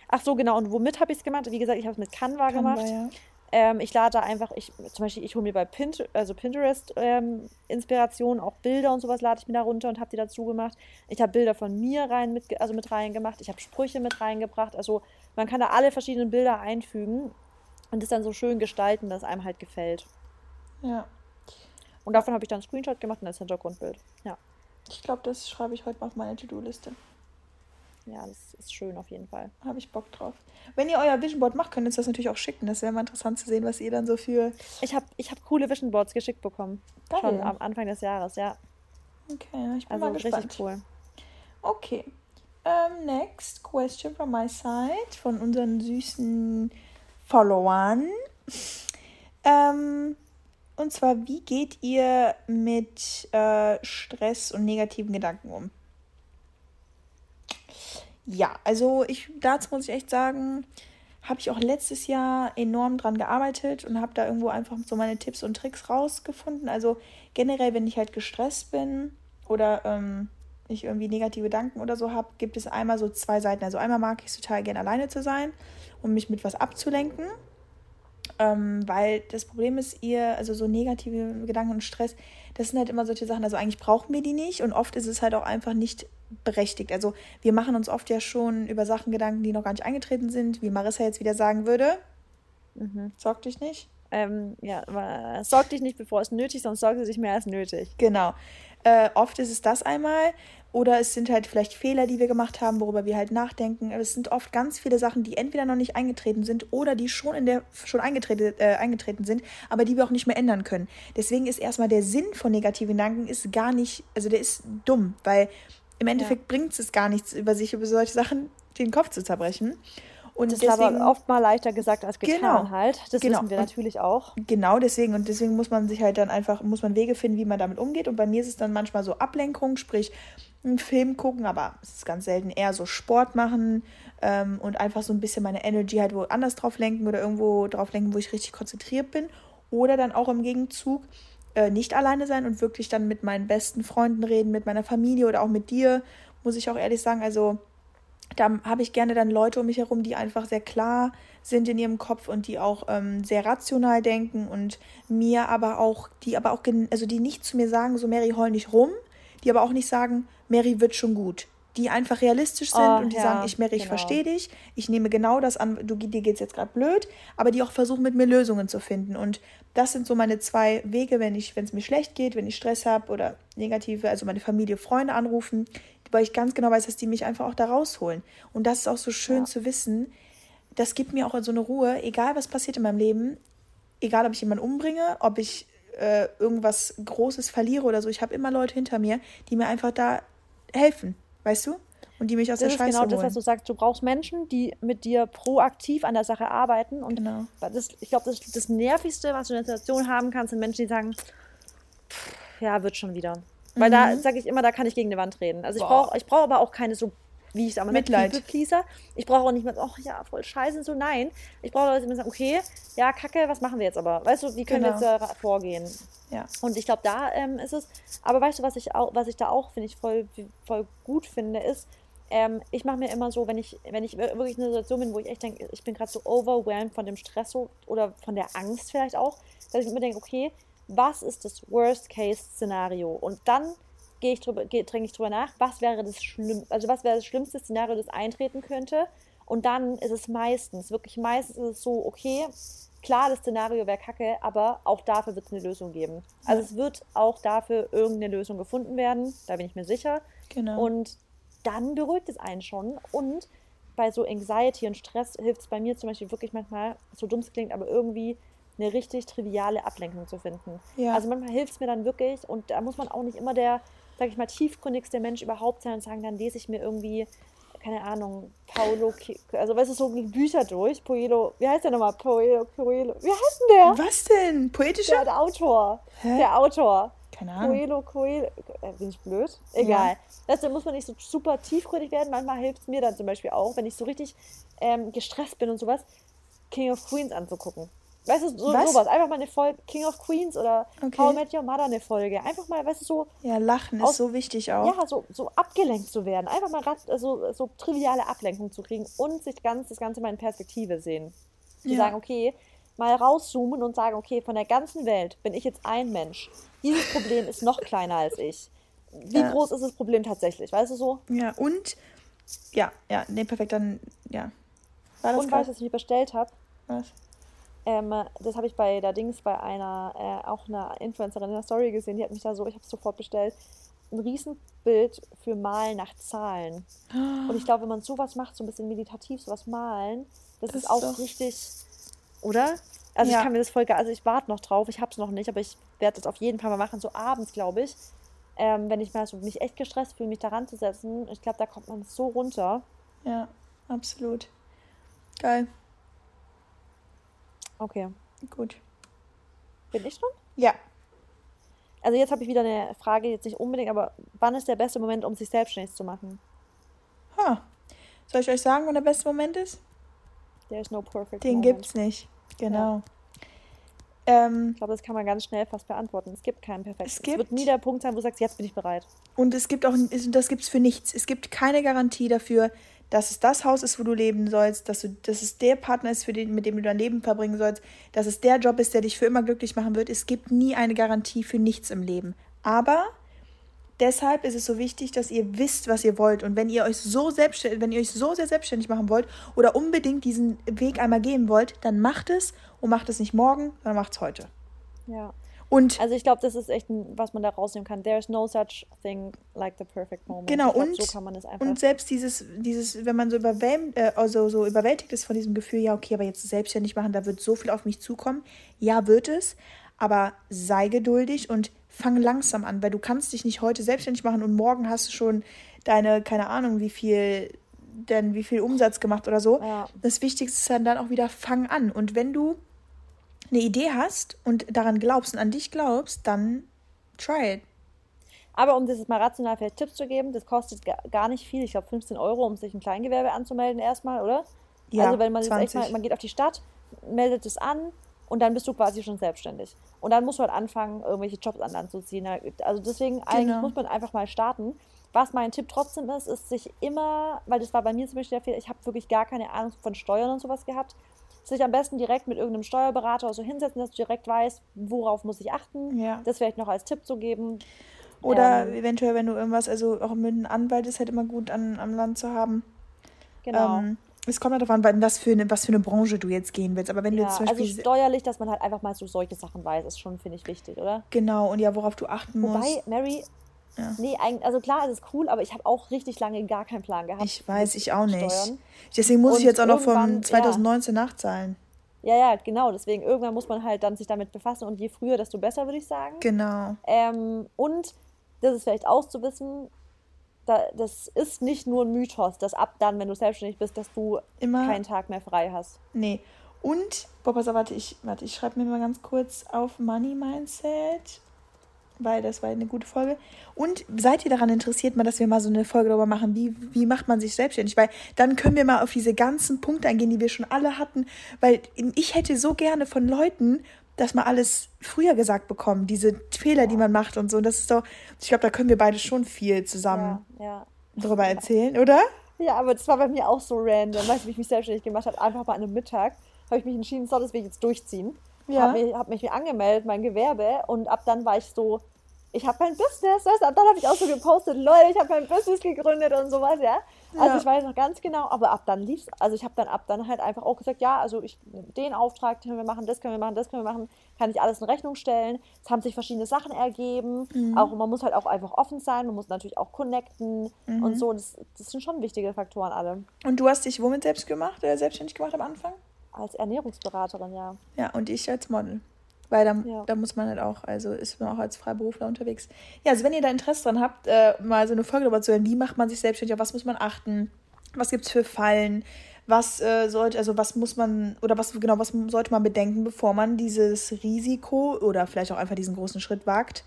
Ach so, genau. Und womit habe ich es gemacht? Wie gesagt, ich habe es mit Canva, Canva gemacht. Ja. Ähm, ich lade da einfach, ich, zum Beispiel, ich hole mir bei Pinterest, also Pinterest ähm, Inspiration, auch Bilder und sowas lade ich mir da runter und habe die dazu gemacht. Ich habe Bilder von mir rein mit, also mit reingemacht. Ich habe Sprüche mit reingebracht. Also man kann da alle verschiedenen Bilder einfügen und das dann so schön gestalten, dass einem halt gefällt. Ja. Und davon habe ich dann einen Screenshot gemacht und das Hintergrundbild. Ja. Ich glaube, das schreibe ich heute mal auf meine To-Do-Liste. Ja, das ist schön auf jeden Fall. Habe ich Bock drauf. Wenn ihr euer Vision Board macht, könnt ihr uns das natürlich auch schicken. Das wäre mal interessant zu sehen, was ihr dann so für. Ich habe ich hab coole Vision Boards geschickt bekommen. Geil. Schon am Anfang des Jahres, ja. Okay, ich bin also mal gespannt. richtig cool. Okay. Um, next question from my side von unseren süßen Followern. Ähm, und zwar, wie geht ihr mit äh, Stress und negativen Gedanken um? Ja, also ich dazu muss ich echt sagen, habe ich auch letztes Jahr enorm dran gearbeitet und habe da irgendwo einfach so meine Tipps und Tricks rausgefunden. Also generell, wenn ich halt gestresst bin oder ähm, ich irgendwie negative Gedanken oder so habe, gibt es einmal so zwei Seiten. Also einmal mag ich es total gern alleine zu sein, um mich mit was abzulenken. Ähm, weil das Problem ist, ihr, also so negative Gedanken und Stress, das sind halt immer solche Sachen, also eigentlich brauchen wir die nicht und oft ist es halt auch einfach nicht berechtigt. Also wir machen uns oft ja schon über Sachen Gedanken, die noch gar nicht eingetreten sind, wie Marissa jetzt wieder sagen würde. Mhm. Sorg dich nicht. Ähm, ja, sorg dich nicht, bevor es nötig ist, sonst sorgt sie sich mehr als nötig. Genau. Äh, oft ist es das einmal. Oder es sind halt vielleicht Fehler, die wir gemacht haben, worüber wir halt nachdenken. Es sind oft ganz viele Sachen, die entweder noch nicht eingetreten sind oder die schon in der schon eingetreten, äh, eingetreten sind, aber die wir auch nicht mehr ändern können. Deswegen ist erstmal der Sinn von negativen Gedanken ist gar nicht, also der ist dumm, weil im Endeffekt ja. bringt es gar nichts, über sich über solche Sachen den Kopf zu zerbrechen. Und das deswegen, ist aber oft mal leichter gesagt als getan genau, halt. Das genau. wissen wir natürlich auch. Genau, deswegen. Und deswegen muss man sich halt dann einfach, muss man Wege finden, wie man damit umgeht. Und bei mir ist es dann manchmal so Ablenkung, sprich einen Film gucken, aber es ist ganz selten eher so Sport machen ähm, und einfach so ein bisschen meine Energy halt woanders drauf lenken oder irgendwo drauf lenken, wo ich richtig konzentriert bin. Oder dann auch im Gegenzug äh, nicht alleine sein und wirklich dann mit meinen besten Freunden reden, mit meiner Familie oder auch mit dir, muss ich auch ehrlich sagen. Also da habe ich gerne dann Leute um mich herum, die einfach sehr klar sind in ihrem Kopf und die auch ähm, sehr rational denken und mir aber auch, die aber auch, also die nicht zu mir sagen, so Mary, heul nicht rum, die aber auch nicht sagen, Mary wird schon gut. Die einfach realistisch sind oh, und die ja, sagen, ich Mary, ich genau. verstehe dich, ich nehme genau das an, du, dir geht's jetzt gerade blöd, aber die auch versuchen, mit mir Lösungen zu finden. Und das sind so meine zwei Wege, wenn ich, wenn es mir schlecht geht, wenn ich Stress habe oder negative, also meine Familie, Freunde anrufen, weil ich ganz genau weiß, dass die mich einfach auch da rausholen. Und das ist auch so schön ja. zu wissen. Das gibt mir auch so eine Ruhe, egal was passiert in meinem Leben, egal ob ich jemanden umbringe, ob ich äh, irgendwas Großes verliere oder so. Ich habe immer Leute hinter mir, die mir einfach da helfen, weißt du? Und die mich aus das der Scheiße genau holen. Das ist genau das, was du sagst. Du brauchst Menschen, die mit dir proaktiv an der Sache arbeiten. Und genau. das, ich glaube, das, das Nervigste, was du in der Situation haben kannst, sind Menschen, die sagen, pff, ja, wird schon wieder. Weil mhm. da sage ich immer, da kann ich gegen eine Wand reden. Also ich brauche ich brauch aber auch keine so, wie ich sage, Mitleid. People-Pleaser. Ich brauche auch nicht mehr, ach ja, voll scheiße, so nein. Ich brauche Leute, die mir sagen, okay, ja, kacke, was machen wir jetzt aber? Weißt du, wie können genau. wir jetzt da vorgehen? Ja. Und ich glaube, da ähm, ist es, aber weißt du, was ich auch, was ich da auch, finde ich, voll, voll gut finde, ist, ähm, ich mache mir immer so, wenn ich, wenn ich wirklich in einer Situation bin, wo ich echt denke, ich bin gerade so overwhelmed von dem Stress so, oder von der Angst vielleicht auch, dass ich mir denke, okay, was ist das Worst-Case-Szenario? Und dann gehe ich drüber, gehe, ich drüber nach, was wäre das schlimm, also was wäre das schlimmste Szenario, das eintreten könnte. Und dann ist es meistens, wirklich meistens ist es so, okay, klar, das Szenario wäre kacke, aber auch dafür wird es eine Lösung geben. Also es wird auch dafür irgendeine Lösung gefunden werden, da bin ich mir sicher. Genau. Und dann beruhigt es einen schon. Und bei so Anxiety und Stress hilft es bei mir zum Beispiel wirklich manchmal, so dumm es klingt, aber irgendwie eine richtig triviale Ablenkung zu finden. Ja. Also manchmal hilft es mir dann wirklich und da muss man auch nicht immer der, sag ich mal, tiefgründigste Mensch überhaupt sein und sagen, dann lese ich mir irgendwie, keine Ahnung, Paulo, also weißt du, so Bücher durch, Poelo, wie heißt der nochmal? Poelo, Poelo, wie heißt denn der? Was denn? Poetische? Der, der Autor. Hä? Der Autor. Keine Ahnung. Coelho, Coelho. Äh, bin ich blöd? Egal. Ja. Das, da muss man nicht so super tiefgründig werden. Manchmal hilft es mir dann zum Beispiel auch, wenn ich so richtig ähm, gestresst bin und sowas, King of Queens anzugucken. Weißt du, so, sowas. Einfach mal eine Folge King of Queens oder okay. How I Met Your Mother eine Folge. Einfach mal, weißt du, so. Ja, Lachen aus, ist so wichtig auch. Ja, so, so abgelenkt zu werden. Einfach mal also, so triviale Ablenkung zu kriegen und sich ganz das Ganze mal in Perspektive sehen. Zu ja. sagen, okay, mal rauszoomen und sagen, okay, von der ganzen Welt bin ich jetzt ein Mensch. Dieses Problem ist noch kleiner als ich. Wie ja. groß ist das Problem tatsächlich? Weißt du so? Ja, und ja, ja, nee, perfekt, dann ja. War das und weißt du, was ich mir bestellt habe? Was? Ähm, das habe ich bei der Dings bei einer, äh, auch einer Influencerin in der Story gesehen, die hat mich da so, ich habe es sofort bestellt, ein Riesenbild für Malen nach Zahlen. Und ich glaube, wenn man sowas macht, so ein bisschen meditativ, sowas malen, das, das ist auch ist richtig, oder? Also ja. ich kann mir das voll, also ich warte noch drauf, ich habe es noch nicht, aber ich werde das auf jeden Fall mal machen, so abends, glaube ich. Ähm, wenn ich mal so mich echt gestresst fühle, mich daran zu setzen. Ich glaube, da kommt man so runter. Ja, absolut. Geil. Okay. Gut. Bin ich dran? Ja. Also jetzt habe ich wieder eine Frage, jetzt nicht unbedingt, aber wann ist der beste Moment, um sich selbstständig zu machen? Ha. Soll ich euch sagen, wann der beste Moment ist? There no perfect Den moment. gibt's nicht. Genau. Ja. Ähm, ich glaube, das kann man ganz schnell fast beantworten. Es gibt keinen perfekten. Es, gibt, es wird nie der Punkt sein, wo du sagst, jetzt bin ich bereit. Und es gibt auch, das gibt es für nichts. Es gibt keine Garantie dafür, dass es das Haus ist, wo du leben sollst, dass, du, dass es der Partner ist, für den, mit dem du dein Leben verbringen sollst, dass es der Job ist, der dich für immer glücklich machen wird. Es gibt nie eine Garantie für nichts im Leben. Aber deshalb ist es so wichtig, dass ihr wisst, was ihr wollt. Und wenn ihr euch so selbstständig, wenn ihr euch so sehr selbstständig machen wollt oder unbedingt diesen Weg einmal gehen wollt, dann macht es und macht es nicht morgen, sondern macht es heute. Ja. Und also ich glaube, das ist echt, ein, was man da rausnehmen kann. There is no such thing like the perfect moment. Genau, glaub, und, so kann man es einfach. und selbst dieses, dieses, wenn man so, überwältigt, äh, also so überwältigt ist von diesem Gefühl, ja, okay, aber jetzt selbstständig machen, da wird so viel auf mich zukommen. Ja, wird es, aber sei geduldig und fang langsam an, weil du kannst dich nicht heute selbstständig machen und morgen hast du schon deine, keine Ahnung, wie viel denn wie viel Umsatz gemacht oder so. Ja. Das Wichtigste ist dann, dann auch wieder fang an. Und wenn du eine Idee hast und daran glaubst und an dich glaubst, dann try it. Aber um das mal rational vielleicht Tipps zu geben, das kostet gar nicht viel. Ich glaube 15 Euro, um sich ein Kleingewerbe anzumelden erstmal, oder? Ja, also wenn man jetzt echt mal, man geht auf die Stadt, meldet es an und dann bist du quasi schon selbstständig. Und dann musst du halt anfangen, irgendwelche Jobs an Land zu ziehen. Also deswegen genau. eigentlich muss man einfach mal starten. Was mein Tipp trotzdem ist, ist sich immer, weil das war bei mir zum Beispiel der Fehler, ich habe wirklich gar keine Ahnung von Steuern und sowas gehabt sich am besten direkt mit irgendeinem Steuerberater oder so hinsetzen, dass du direkt weißt, worauf muss ich achten. Ja. Das vielleicht noch als Tipp zu geben. Oder ähm, eventuell, wenn du irgendwas, also auch mit einem Anwalt ist halt immer gut an, am Land zu haben. Genau. Ähm, es kommt halt darauf an, was für, eine, was für eine Branche du jetzt gehen willst. Aber wenn ja, du zum Beispiel. Also steuerlich, dass man halt einfach mal so solche Sachen weiß, ist schon, finde ich, wichtig, oder? Genau, und ja, worauf du achten Wobei, musst. Wobei, Mary, ja. Nee, also klar, es ist cool, aber ich habe auch richtig lange gar keinen Plan gehabt. Ich weiß, ich auch nicht. Steuern. Deswegen muss und ich jetzt auch noch von 2019 ja. nachzahlen. Ja, ja, genau. Deswegen irgendwann muss man halt dann sich damit befassen und je früher, desto besser, würde ich sagen. Genau. Ähm, und das ist vielleicht auszuwissen, da, das ist nicht nur ein Mythos, dass ab dann, wenn du selbstständig bist, dass du Immer keinen Tag mehr frei hast. Nee. Und, boah, pass auf, warte, ich, warte, ich schreibe mir mal ganz kurz auf Money Mindset weil das war eine gute Folge. Und seid ihr daran interessiert, mal, dass wir mal so eine Folge darüber machen, wie, wie macht man sich selbstständig? Weil dann können wir mal auf diese ganzen Punkte eingehen, die wir schon alle hatten. Weil ich hätte so gerne von Leuten das mal alles früher gesagt bekommen, diese Fehler, die man macht und so. Und das ist doch, ich glaube, da können wir beide schon viel zusammen ja, ja. drüber erzählen, oder? Ja, aber das war bei mir auch so random. Weißt du, wie ich mich selbstständig gemacht habe? Einfach mal an einem Mittag habe ich mich entschieden, so, das will ich jetzt durchziehen. Ja. Habe mich, hab mich angemeldet, mein Gewerbe, und ab dann war ich so, ich habe mein Business, weißt? Ab dann habe ich auch so gepostet, Leute, ich habe mein Business gegründet und sowas, ja. Also ja. ich weiß noch ganz genau, aber ab dann lief's. Also ich habe dann ab dann halt einfach auch gesagt, ja, also ich den Auftrag können wir machen, das können wir machen, das können wir machen, kann ich alles in Rechnung stellen. Es haben sich verschiedene Sachen ergeben. Mhm. Auch man muss halt auch einfach offen sein, man muss natürlich auch connecten mhm. und so. Das, das, sind schon wichtige Faktoren alle. Und du hast dich womit selbst gemacht, äh, selbstständig gemacht am Anfang? Als Ernährungsberaterin, ja. Ja, und ich als Model. Weil da, ja. da muss man halt auch, also ist man auch als Freiberufler unterwegs. Ja, also wenn ihr da Interesse dran habt, äh, mal so eine Folge darüber zu hören, wie macht man sich selbstständig, auf was muss man achten, was gibt es für Fallen, was äh, sollte, also was muss man, oder was genau, was sollte man bedenken, bevor man dieses Risiko oder vielleicht auch einfach diesen großen Schritt wagt,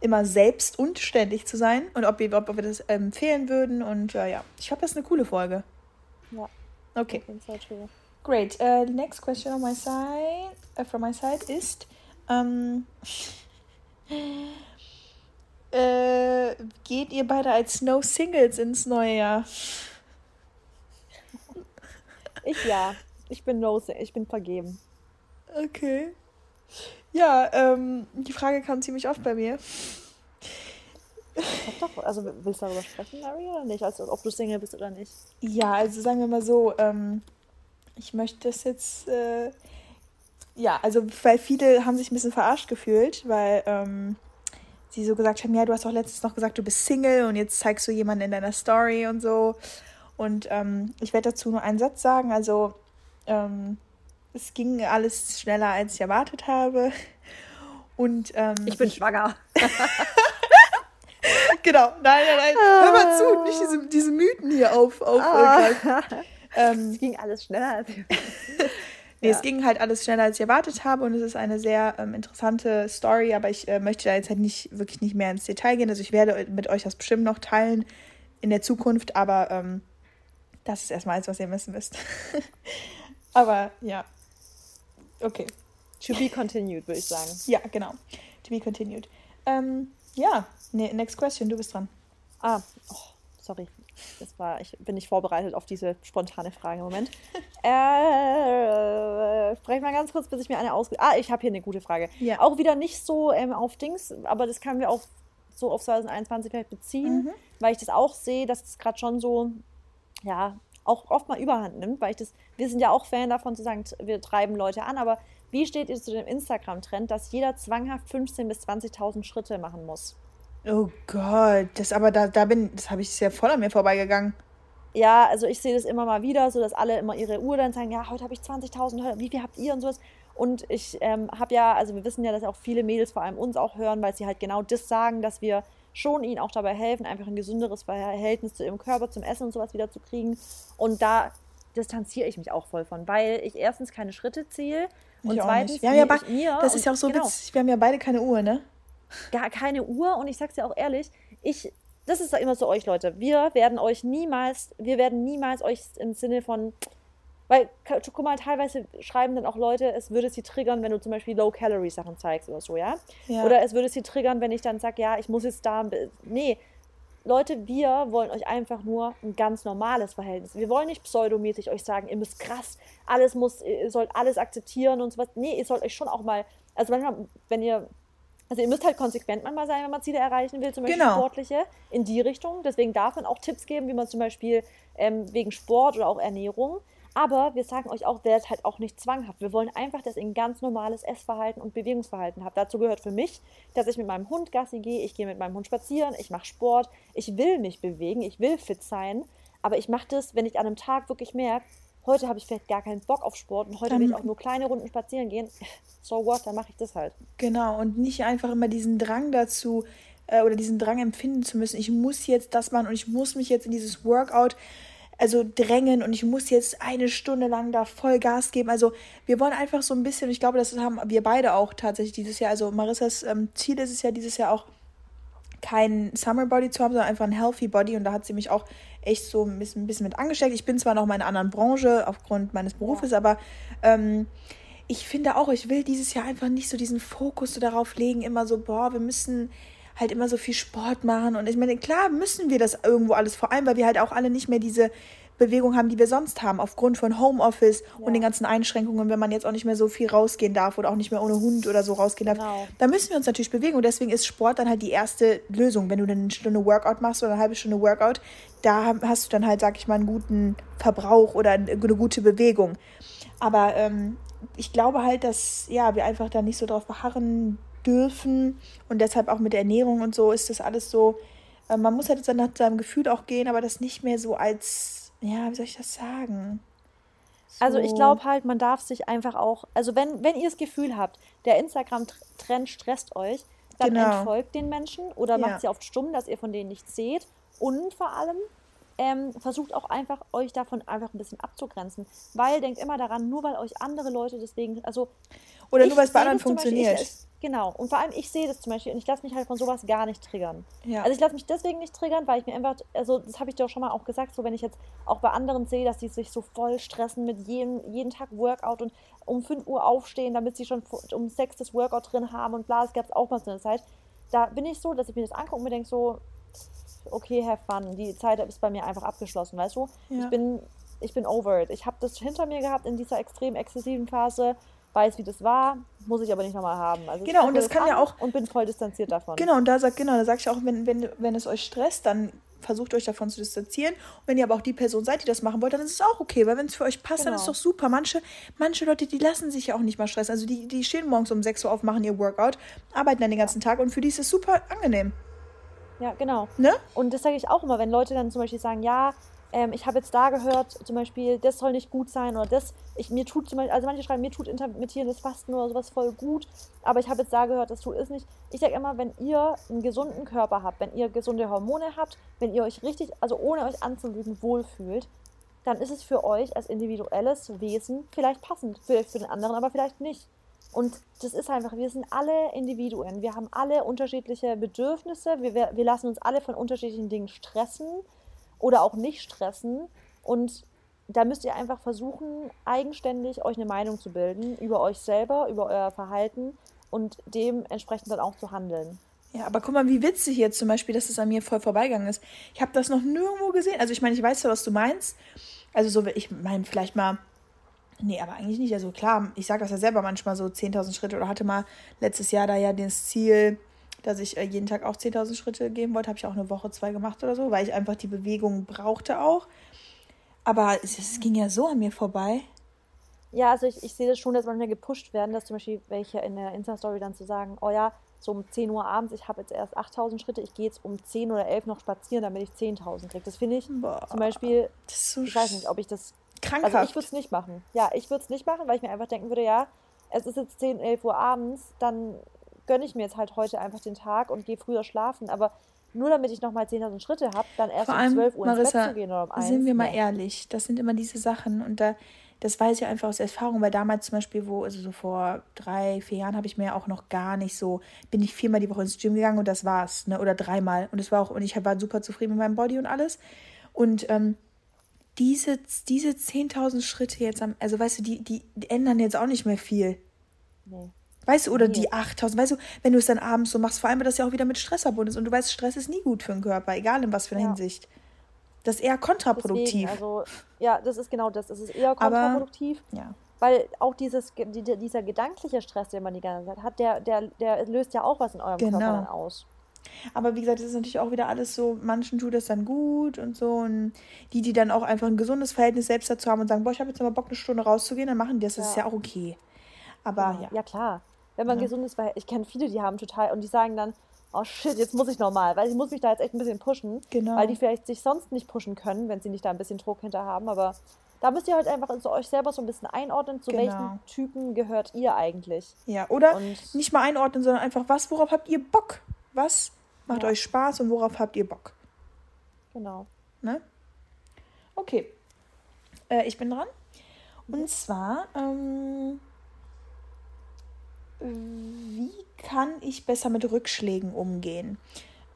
immer selbst und ständig zu sein und ob wir, ob wir das empfehlen würden und ja, ja. Ich glaube, das ist eine coole Folge. Ja. Okay. Great. Uh, the next question on my side, uh, from my side ist, ähm, äh, geht ihr beide als No Singles ins neue Jahr? Ich ja. Ich bin No Ich bin vergeben. Okay. Ja, ähm, die Frage kam ziemlich oft bei mir. Doch, also willst du darüber sprechen, Mary, oder nicht? Also ob du Single bist oder nicht? Ja, also sagen wir mal so, ähm, ich möchte das jetzt, äh, ja, also weil viele haben sich ein bisschen verarscht gefühlt, weil ähm, sie so gesagt haben, ja, du hast doch letztens noch gesagt, du bist Single und jetzt zeigst du jemanden in deiner Story und so. Und ähm, ich werde dazu nur einen Satz sagen, also ähm, es ging alles schneller, als ich erwartet habe. Und ähm, ich bin schwanger. genau, nein, nein, nein. Hör mal zu, nicht diese, diese Mythen hier auf. auf ah. ähm, es ging alles schneller als ich. Nee, ja. es ging halt alles schneller, als ich erwartet habe und es ist eine sehr ähm, interessante Story, aber ich äh, möchte da jetzt halt nicht wirklich nicht mehr ins Detail gehen. Also ich werde mit euch das bestimmt noch teilen in der Zukunft, aber ähm, das ist erstmal alles, was ihr wissen müsst. aber ja. Okay. To be continued, würde ich sagen. Ja, genau. To be continued. Ähm, ja, nee, next question, du bist dran. Ah, oh, sorry. Das war, ich bin nicht vorbereitet auf diese spontane Frage. Moment. äh, spreche mal ganz kurz, bis ich mir eine aus. Ah, ich habe hier eine gute Frage. Ja. Auch wieder nicht so ähm, auf Dings, aber das können wir auch so auf 2021 vielleicht beziehen, mhm. weil ich das auch sehe, dass es gerade schon so, ja, auch oft mal überhand nimmt, weil ich das, wir sind ja auch Fan davon zu sagen, wir treiben Leute an, aber wie steht ihr zu dem Instagram-Trend, dass jeder zwanghaft 15.000 bis 20.000 Schritte machen muss? Oh Gott, das aber da, da bin, das habe ich sehr voll an mir vorbeigegangen. Ja, also ich sehe das immer mal wieder, so dass alle immer ihre Uhr dann sagen, ja, heute habe ich 20.000, wie viel habt ihr und sowas. Und ich ähm, habe ja, also wir wissen ja, dass auch viele Mädels vor allem uns auch hören, weil sie halt genau das sagen, dass wir schon ihnen auch dabei helfen, einfach ein gesünderes Verhältnis zu ihrem Körper, zum Essen und sowas wieder zu kriegen. Und da distanziere ich mich auch voll von, weil ich erstens keine Schritte zähle und zweitens wir haben ja ich mir das ist ja auch so genau, witzig, wir haben ja beide keine Uhr, ne? Gar keine Uhr und ich sag's ja auch ehrlich, ich das ist immer so euch Leute, wir werden euch niemals, wir werden niemals euch im Sinne von weil, guck mal, teilweise schreiben dann auch Leute, es würde sie triggern, wenn du zum Beispiel Low-Calorie-Sachen zeigst oder so, ja? ja? Oder es würde sie triggern, wenn ich dann sage, ja, ich muss jetzt da. Nee, Leute, wir wollen euch einfach nur ein ganz normales Verhältnis. Wir wollen nicht pseudomäßig euch sagen, ihr müsst krass, alles muss, ihr sollt alles akzeptieren und so was. Nee, ihr sollt euch schon auch mal, also manchmal, wenn ihr, also ihr müsst halt konsequent manchmal sein, wenn man Ziele erreichen will, zum Beispiel genau. sportliche, in die Richtung. Deswegen darf man auch Tipps geben, wie man zum Beispiel ähm, wegen Sport oder auch Ernährung aber wir sagen euch auch, werdet halt auch nicht zwanghaft. Wir wollen einfach, dass ihr ein ganz normales Essverhalten und Bewegungsverhalten habt. Dazu gehört für mich, dass ich mit meinem Hund Gassi gehe, ich gehe mit meinem Hund spazieren, ich mache Sport, ich will mich bewegen, ich will fit sein. Aber ich mache das, wenn ich an einem Tag wirklich merke, heute habe ich vielleicht gar keinen Bock auf Sport und heute dann, will ich auch nur kleine Runden spazieren gehen. So what, dann mache ich das halt. Genau, und nicht einfach immer diesen Drang dazu äh, oder diesen Drang empfinden zu müssen, ich muss jetzt das machen und ich muss mich jetzt in dieses Workout also drängen und ich muss jetzt eine Stunde lang da voll Gas geben. Also wir wollen einfach so ein bisschen, ich glaube, das haben wir beide auch tatsächlich dieses Jahr. Also Marissas ähm, Ziel ist es ja dieses Jahr auch kein Summer Body zu haben, sondern einfach ein Healthy Body und da hat sie mich auch echt so ein bisschen, ein bisschen mit angesteckt. Ich bin zwar noch mal in einer anderen Branche aufgrund meines Berufes, ja. aber ähm, ich finde auch, ich will dieses Jahr einfach nicht so diesen Fokus so darauf legen, immer so, boah, wir müssen halt immer so viel Sport machen. Und ich meine, klar müssen wir das irgendwo alles, vor allem, weil wir halt auch alle nicht mehr diese Bewegung haben, die wir sonst haben, aufgrund von Homeoffice ja. und den ganzen Einschränkungen, wenn man jetzt auch nicht mehr so viel rausgehen darf oder auch nicht mehr ohne Hund oder so rausgehen darf. Genau. Da müssen wir uns natürlich bewegen und deswegen ist Sport dann halt die erste Lösung. Wenn du dann eine Stunde Workout machst oder eine halbe Stunde Workout, da hast du dann halt, sag ich mal, einen guten Verbrauch oder eine gute Bewegung. Aber ähm, ich glaube halt, dass ja, wir einfach da nicht so drauf beharren dürfen und deshalb auch mit der Ernährung und so ist das alles so, äh, man muss halt nach seinem Gefühl auch gehen, aber das nicht mehr so als, ja, wie soll ich das sagen? So. Also ich glaube halt, man darf sich einfach auch, also wenn, wenn ihr das Gefühl habt, der Instagram-Trend stresst euch, dann genau. entfolgt den Menschen oder ja. macht sie auf stumm, dass ihr von denen nichts seht. Und vor allem ähm, versucht auch einfach, euch davon einfach ein bisschen abzugrenzen. Weil denkt immer daran, nur weil euch andere Leute deswegen, also. Oder nur weil es bei anderen funktioniert. Beispiel, ich, Genau. Und vor allem, ich sehe das zum Beispiel und ich lasse mich halt von sowas gar nicht triggern. Ja. Also ich lasse mich deswegen nicht triggern, weil ich mir einfach, also das habe ich dir auch schon mal auch gesagt, so wenn ich jetzt auch bei anderen sehe, dass die sich so voll stressen mit jedem, jeden Tag Workout und um 5 Uhr aufstehen, damit sie schon um 6 das Workout drin haben und bla, das gab es auch mal so eine Zeit. Da bin ich so, dass ich mir das angucke und mir denke so, okay, have fun, die Zeit ist bei mir einfach abgeschlossen, weißt du? Ja. Ich bin, ich bin over it. Ich habe das hinter mir gehabt in dieser extrem exzessiven Phase weiß, wie das war, muss ich aber nicht nochmal haben. Also genau, und das kann ja auch. Und bin voll distanziert davon. Genau, und da sagt, genau, da sag ich auch, wenn, wenn, wenn es euch stresst, dann versucht euch davon zu distanzieren. Und wenn ihr aber auch die Person seid, die das machen wollt, dann ist es auch okay, weil wenn es für euch passt, genau. dann ist es genau. doch super. Manche, manche Leute, die lassen sich ja auch nicht mal stressen. Also die, die stehen morgens um 6 Uhr auf, machen ihr Workout, arbeiten dann den ganzen Tag und für die ist es super angenehm. Ja, genau. Ne? Und das sage ich auch immer, wenn Leute dann zum Beispiel sagen, ja, ähm, ich habe jetzt da gehört, zum Beispiel, das soll nicht gut sein oder das, ich, mir tut zum Beispiel, also manche schreiben, mir tut intermittierendes Fasten oder sowas voll gut, aber ich habe jetzt da gehört, das tut es nicht. Ich sage immer, wenn ihr einen gesunden Körper habt, wenn ihr gesunde Hormone habt, wenn ihr euch richtig, also ohne euch anzulügen, wohlfühlt, dann ist es für euch als individuelles Wesen vielleicht passend, vielleicht für den anderen, aber vielleicht nicht. Und das ist einfach, wir sind alle Individuen, wir haben alle unterschiedliche Bedürfnisse, wir, wir lassen uns alle von unterschiedlichen Dingen stressen oder auch nicht stressen. Und da müsst ihr einfach versuchen, eigenständig euch eine Meinung zu bilden über euch selber, über euer Verhalten und dementsprechend dann auch zu handeln. Ja, aber guck mal, wie witzig jetzt zum Beispiel, dass es an mir voll vorbeigegangen ist. Ich habe das noch nirgendwo gesehen. Also ich meine, ich weiß ja, was du meinst. Also so, ich meine, vielleicht mal, nee, aber eigentlich nicht. Also klar, ich sage das ja selber manchmal so 10.000 Schritte oder hatte mal letztes Jahr da ja das Ziel, dass ich äh, jeden Tag auch 10.000 Schritte gehen wollte. Habe ich auch eine Woche, zwei gemacht oder so, weil ich einfach die Bewegung brauchte auch. Aber es, es ging ja so an mir vorbei. Ja, also ich, ich sehe das schon, dass manchmal gepusht werden, dass zum Beispiel welche in der Insta-Story dann zu sagen, oh ja, so um 10 Uhr abends, ich habe jetzt erst 8000 Schritte, ich gehe jetzt um 10 oder 11 noch spazieren, damit ich 10.000 kriege. Das finde ich Boah, zum Beispiel, so ich weiß nicht, ob ich das, krankhaft. also ich würde es nicht machen. Ja, ich würde es nicht machen, weil ich mir einfach denken würde, ja, es ist jetzt 10, 11 Uhr abends, dann gönne ich mir jetzt halt heute einfach den Tag und gehe früher schlafen. Aber nur damit ich nochmal 10.000 Schritte habe, dann erst um 12 Uhr Marissa, ins Bett zu gehen oder um 1. Sind wir mal ehrlich, das sind immer diese Sachen und da, das weiß ich einfach aus Erfahrung, weil damals zum Beispiel, wo, also so vor drei, vier Jahren habe ich mir auch noch gar nicht so, bin ich viermal die Woche ins Gym gegangen und das war's, ne, oder dreimal und es war auch, und ich war super zufrieden mit meinem Body und alles und, ähm, diese, diese 10.000 Schritte jetzt am, also weißt du, die, die, die ändern jetzt auch nicht mehr viel. Nee. Weißt du, oder nee. die 8000, weißt du, wenn du es dann abends so machst, vor allem, weil das ja auch wieder mit Stress verbunden ist. Und du weißt, Stress ist nie gut für den Körper, egal in was für einer ja. Hinsicht. Das ist eher kontraproduktiv. Deswegen, also, ja, das ist genau das. Es ist eher kontraproduktiv. Aber, ja. Weil auch dieses, die, dieser gedankliche Stress, den man die ganze Zeit hat, der, der, der löst ja auch was in eurem genau. Körper dann aus. Aber wie gesagt, das ist natürlich auch wieder alles so, manchen tut das dann gut und so. Und die, die dann auch einfach ein gesundes Verhältnis selbst dazu haben und sagen, boah, ich habe jetzt mal Bock, eine Stunde rauszugehen, dann machen die das. Das ja. ist ja auch okay. Aber ja. Ja, klar wenn man ja. gesund ist, weil ich kenne viele, die haben total und die sagen dann, oh shit, jetzt muss ich nochmal, weil ich muss mich da jetzt echt ein bisschen pushen, genau. weil die vielleicht sich sonst nicht pushen können, wenn sie nicht da ein bisschen Druck hinter haben, aber da müsst ihr halt einfach so euch selber so ein bisschen einordnen, zu genau. welchen Typen gehört ihr eigentlich. Ja, oder und nicht mal einordnen, sondern einfach, was, worauf habt ihr Bock? Was macht ja. euch Spaß und worauf habt ihr Bock? Genau. Ne? Okay. Äh, ich bin dran. Und zwar, ähm, wie kann ich besser mit Rückschlägen umgehen?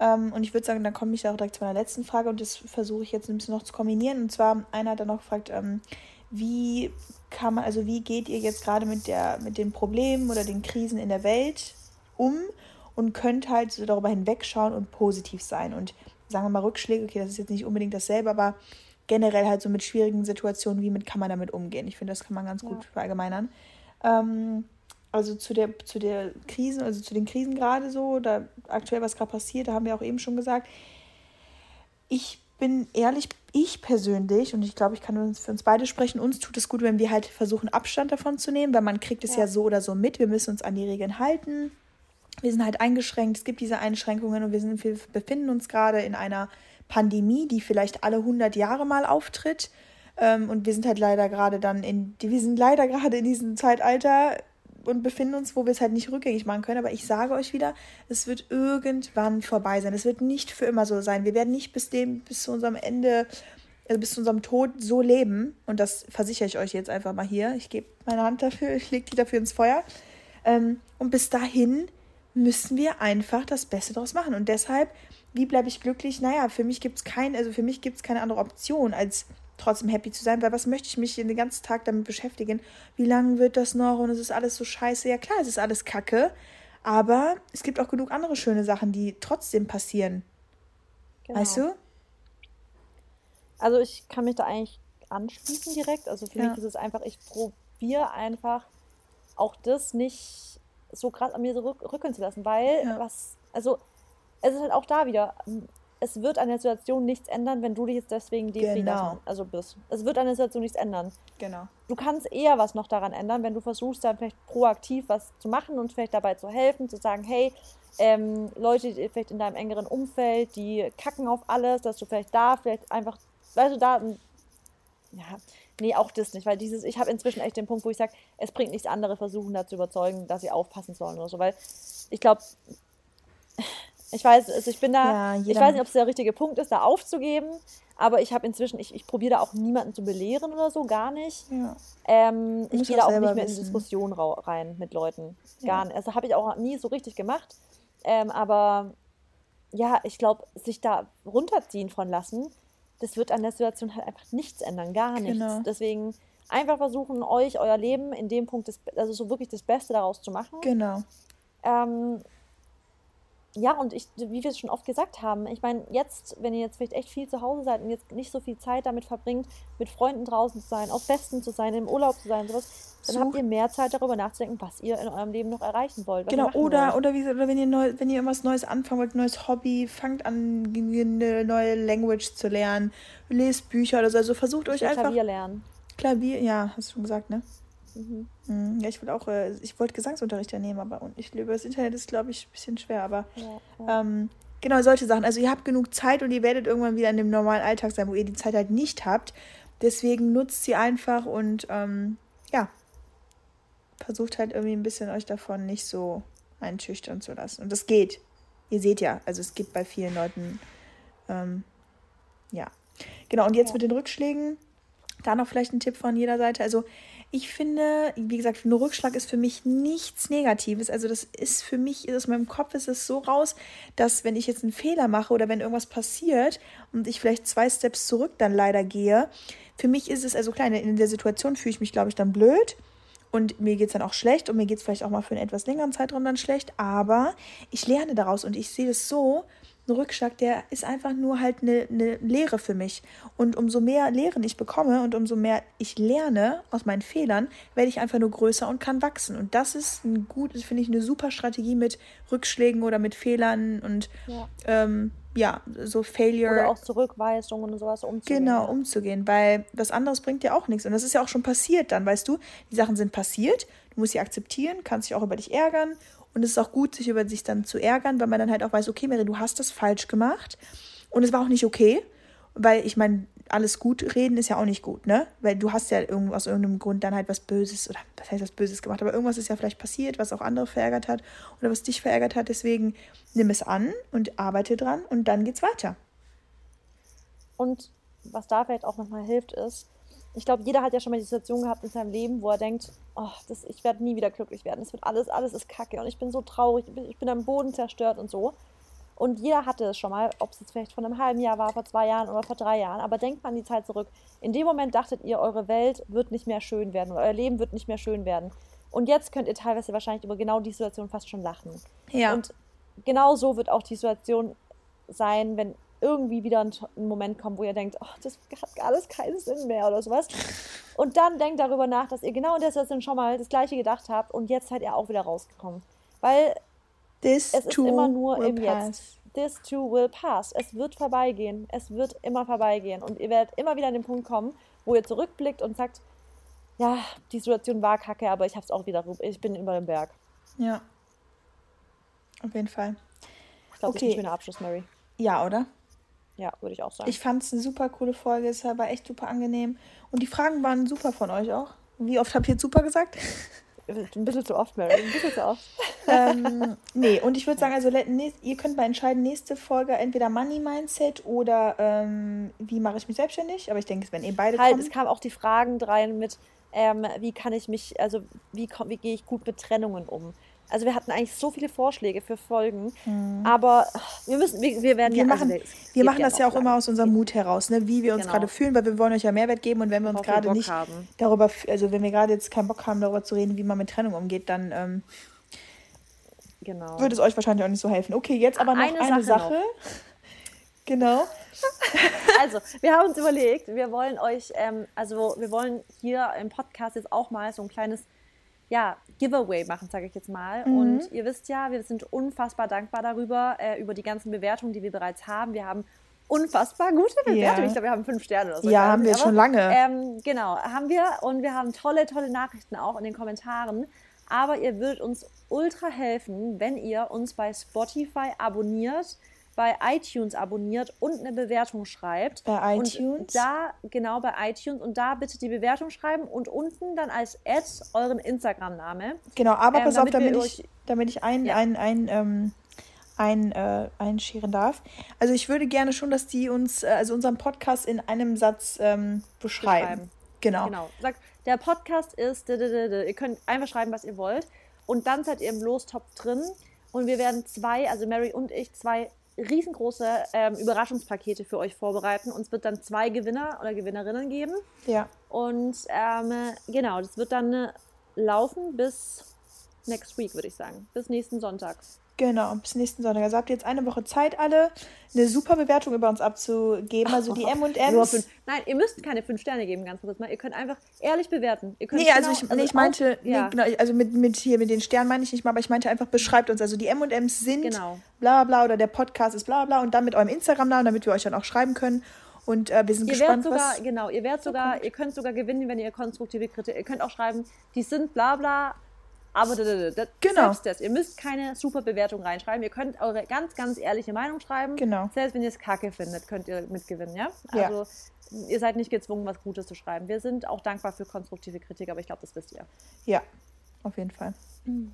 Ähm, und ich würde sagen, dann komme ich auch direkt zu meiner letzten Frage und das versuche ich jetzt ein bisschen noch zu kombinieren. Und zwar, einer hat dann noch gefragt, ähm, wie kann man, also wie geht ihr jetzt gerade mit der, mit den Problemen oder den Krisen in der Welt um und könnt halt so darüber hinwegschauen und positiv sein. Und sagen wir mal Rückschläge, okay, das ist jetzt nicht unbedingt dasselbe, aber generell halt so mit schwierigen Situationen, wie mit kann man damit umgehen? Ich finde, das kann man ganz ja. gut verallgemeinern. Ähm, also zu der, zu der Krisen, also zu den Krisen gerade so, da aktuell was gerade passiert, da haben wir auch eben schon gesagt, ich bin ehrlich, ich persönlich, und ich glaube, ich kann uns für uns beide sprechen, uns tut es gut, wenn wir halt versuchen, Abstand davon zu nehmen, weil man kriegt es ja. ja so oder so mit. Wir müssen uns an die Regeln halten. Wir sind halt eingeschränkt, es gibt diese Einschränkungen und wir, sind, wir befinden uns gerade in einer Pandemie, die vielleicht alle 100 Jahre mal auftritt. Ähm, und wir sind halt leider gerade dann in, wir sind leider gerade in diesem Zeitalter, und befinden uns, wo wir es halt nicht rückgängig machen können. Aber ich sage euch wieder, es wird irgendwann vorbei sein. Es wird nicht für immer so sein. Wir werden nicht bis dem, bis zu unserem Ende, also bis zu unserem Tod so leben. Und das versichere ich euch jetzt einfach mal hier. Ich gebe meine Hand dafür, ich lege die dafür ins Feuer. Ähm, und bis dahin müssen wir einfach das Beste daraus machen. Und deshalb, wie bleibe ich glücklich? Naja, für mich gibt es kein, also für mich gibt es keine andere Option als trotzdem happy zu sein, weil was möchte ich mich den ganzen Tag damit beschäftigen? Wie lange wird das noch und es ist alles so scheiße? Ja klar, es ist alles Kacke, aber es gibt auch genug andere schöne Sachen, die trotzdem passieren. Genau. Weißt du? Also ich kann mich da eigentlich anschließen direkt. Also für ja. mich ist es einfach, ich probiere einfach auch das nicht so krass an mir so rückeln zu lassen, weil ja. was, also es ist halt auch da wieder, es wird an der Situation nichts ändern, wenn du dich jetzt deswegen genau. also bist. Es wird an der Situation nichts ändern. Genau. Du kannst eher was noch daran ändern, wenn du versuchst, dann vielleicht proaktiv was zu machen und vielleicht dabei zu helfen, zu sagen, hey, ähm, Leute vielleicht in deinem engeren Umfeld, die kacken auf alles, dass du vielleicht da vielleicht einfach, weißt du, da, ja, nee, auch das nicht, weil dieses, ich habe inzwischen echt den Punkt, wo ich sage, es bringt nichts andere versuchen, da zu überzeugen, dass sie aufpassen sollen oder so, weil ich glaube, ich weiß, also ich bin da, ja, ich weiß nicht, ob es der richtige Punkt ist, da aufzugeben, aber ich habe inzwischen, ich, ich probiere da auch niemanden zu belehren oder so, gar nicht. Ja. Ähm, ich gehe da auch nicht mehr wissen. in Diskussionen rein mit Leuten. Gar ja. nicht. Also habe ich auch nie so richtig gemacht. Ähm, aber ja, ich glaube, sich da runterziehen von lassen, das wird an der Situation halt einfach nichts ändern, gar nichts. Genau. Deswegen einfach versuchen, euch, euer Leben in dem Punkt, des, also so wirklich das Beste daraus zu machen. Genau. Ähm, ja, und ich, wie wir es schon oft gesagt haben, ich meine, jetzt, wenn ihr jetzt vielleicht echt viel zu Hause seid und jetzt nicht so viel Zeit damit verbringt, mit Freunden draußen zu sein, auf Festen zu sein, im Urlaub zu sein, sowas, dann habt ihr mehr Zeit darüber nachzudenken, was ihr in eurem Leben noch erreichen wollt. Genau, oder, wollt. oder, wie, oder wenn ihr neu, wenn ihr irgendwas Neues anfangen wollt, neues Hobby, fangt an, eine neue Language zu lernen, lest Bücher oder so. Also versucht ich euch einfach. Klavier lernen. Klavier, ja, hast du schon gesagt, ne? Mhm. mhm. Ja, ich wollte auch, äh, ich wollte Gesangsunterricht nehmen, aber und ich über das Internet ist, glaube ich, ein bisschen schwer, aber ja, ja. Ähm, genau solche Sachen. Also ihr habt genug Zeit und ihr werdet irgendwann wieder in dem normalen Alltag sein, wo ihr die Zeit halt nicht habt. Deswegen nutzt sie einfach und ähm, ja, versucht halt irgendwie ein bisschen euch davon nicht so einschüchtern zu lassen. Und das geht. Ihr seht ja, also es gibt bei vielen Leuten, ähm, ja. Genau, und jetzt ja. mit den Rückschlägen, da noch vielleicht ein Tipp von jeder Seite. Also ich finde, wie gesagt, ein Rückschlag ist für mich nichts Negatives. Also das ist für mich, aus meinem Kopf ist es so raus, dass wenn ich jetzt einen Fehler mache oder wenn irgendwas passiert und ich vielleicht zwei Steps zurück dann leider gehe, für mich ist es, also kleine, in der Situation fühle ich mich, glaube ich, dann blöd und mir geht es dann auch schlecht und mir geht es vielleicht auch mal für einen etwas längeren Zeitraum dann schlecht, aber ich lerne daraus und ich sehe es so, ein Rückschlag, der ist einfach nur halt eine, eine Lehre für mich. Und umso mehr Lehren ich bekomme und umso mehr ich lerne aus meinen Fehlern, werde ich einfach nur größer und kann wachsen. Und das ist ein gut, finde ich, eine super Strategie mit Rückschlägen oder mit Fehlern und ja, ähm, ja so Failure. Oder auch Zurückweisungen und sowas umzugehen. Genau, umzugehen, weil was anderes bringt dir auch nichts. Und das ist ja auch schon passiert dann, weißt du, die Sachen sind passiert, du musst sie akzeptieren, kannst dich auch über dich ärgern und es ist auch gut, sich über sich dann zu ärgern, weil man dann halt auch weiß, okay, Mary, du hast das falsch gemacht. Und es war auch nicht okay, weil ich meine, alles gut reden ist ja auch nicht gut, ne? Weil du hast ja aus irgendeinem Grund dann halt was Böses, oder was heißt was Böses gemacht, aber irgendwas ist ja vielleicht passiert, was auch andere verärgert hat oder was dich verärgert hat. Deswegen nimm es an und arbeite dran und dann geht's weiter. Und was da vielleicht auch nochmal hilft, ist, ich glaube, jeder hat ja schon mal die Situation gehabt in seinem Leben, wo er denkt, oh, das, ich werde nie wieder glücklich werden. Es wird alles, alles ist kacke und ich bin so traurig, ich bin, ich bin am Boden zerstört und so. Und jeder hatte es schon mal, ob es jetzt vielleicht vor einem halben Jahr war, vor zwei Jahren oder vor drei Jahren. Aber denkt mal an die Zeit zurück. In dem Moment dachtet ihr, eure Welt wird nicht mehr schön werden oder euer Leben wird nicht mehr schön werden. Und jetzt könnt ihr teilweise wahrscheinlich über genau die Situation fast schon lachen. Ja. Und genau so wird auch die Situation sein, wenn irgendwie wieder ein, Moment kommt, wo ihr denkt, oh, das hat alles keinen Sinn mehr oder sowas. Und dann denkt darüber nach, dass ihr genau in der Situation schon mal das Gleiche gedacht habt und jetzt seid ihr auch wieder rausgekommen. Weil This es ist immer nur im pass. Jetzt. This too will pass. Es wird vorbeigehen. Es wird immer vorbeigehen. Und ihr werdet immer wieder an den Punkt kommen, wo ihr zurückblickt und sagt, ja, die Situation war kacke, aber ich hab's auch wieder, ich bin über dem Berg. Ja. Auf jeden Fall. Ich glaube, okay. das ist ein schöner Abschluss, Mary. Ja, oder? Ja, würde ich auch sagen. Ich fand es eine super coole Folge. Es war echt super angenehm. Und die Fragen waren super von euch auch. Wie oft habt ihr jetzt super gesagt? Ein bisschen zu oft, Mary. Ein bisschen zu oft. ähm, nee, und ich würde sagen, also ihr könnt mal entscheiden, nächste Folge entweder Money Mindset oder ähm, wie mache ich mich selbstständig. Aber ich denke, wenn ihr beide halt, kommen. es kamen auch die Fragen rein mit, ähm, wie kann ich mich, also wie, wie gehe ich gut mit Trennungen um? Also wir hatten eigentlich so viele Vorschläge für Folgen, mhm. aber wir müssen, wir, wir werden wir ja, machen, also wir machen das ja auch lang. immer aus unserem Mut heraus, ne? wie wir uns genau. gerade fühlen, weil wir wollen euch ja Mehrwert geben und wenn wir uns gerade nicht haben. darüber, also wenn wir gerade jetzt keinen Bock haben, darüber zu reden, wie man mit Trennung umgeht, dann ähm, genau. würde es euch wahrscheinlich auch nicht so helfen. Okay, jetzt aber noch eine, eine Sache. Sache. Genau. also, wir haben uns überlegt, wir wollen euch, ähm, also wir wollen hier im Podcast jetzt auch mal so ein kleines ja, Giveaway machen, sage ich jetzt mal. Mhm. Und ihr wisst ja, wir sind unfassbar dankbar darüber, äh, über die ganzen Bewertungen, die wir bereits haben. Wir haben unfassbar gute Bewertungen. Ja. Ich glaube, wir haben fünf Sterne oder so. Ja, haben wir aber, schon lange. Ähm, genau, haben wir. Und wir haben tolle, tolle Nachrichten auch in den Kommentaren. Aber ihr würdet uns ultra helfen, wenn ihr uns bei Spotify abonniert, bei iTunes abonniert und eine Bewertung schreibt. Bei iTunes? Und da, genau, bei iTunes. Und da bitte die Bewertung schreiben und unten dann als Ad euren Instagram-Name. Genau, aber ähm, pass auf, damit ich, damit ich ein, ja. ein, ein, ähm, ein, äh, einscheren darf. Also ich würde gerne schon, dass die uns, äh, also unseren Podcast in einem Satz ähm, beschreiben. beschreiben. Genau. Genau. Sagt, der Podcast ist, ihr könnt einfach schreiben, was ihr wollt. Und dann seid ihr im Lostopf drin. Und wir werden zwei, also Mary und ich, zwei riesengroße ähm, Überraschungspakete für euch vorbereiten. Uns wird dann zwei Gewinner oder Gewinnerinnen geben. Ja. Und ähm, genau, das wird dann laufen bis next week, würde ich sagen. Bis nächsten Sonntag. Genau, bis nächsten Sonntag. Also habt ihr jetzt eine Woche Zeit, alle eine super Bewertung über uns abzugeben. Also die M&M's. Nein, ihr müsst keine fünf Sterne geben, ganz kurz mal. Ihr könnt einfach ehrlich bewerten. Ihr nee, also genau, ich, also nee, ich meinte, auch, ja. nee, genau, also mit, mit hier mit den Sternen meine ich nicht mal, aber ich meinte einfach, beschreibt uns. Also die M&M's sind genau. bla bla oder der Podcast ist bla bla und dann mit eurem Instagram-Namen, damit wir euch dann auch schreiben können. Und äh, wir sind ihr gespannt, sogar, was genau, ihr werdet sogar, kommt. ihr könnt sogar gewinnen, wenn ihr konstruktive Kritik, ihr könnt auch schreiben, die sind bla bla, aber das, genau. selbst das. Ihr müsst keine super Bewertung reinschreiben. Ihr könnt eure ganz, ganz ehrliche Meinung schreiben. Genau. Selbst wenn ihr es kacke findet, könnt ihr mitgewinnen, ja? Also ja. ihr seid nicht gezwungen, was Gutes zu schreiben. Wir sind auch dankbar für konstruktive Kritik, aber ich glaube, das wisst ihr. Ja, auf jeden Fall. Mhm.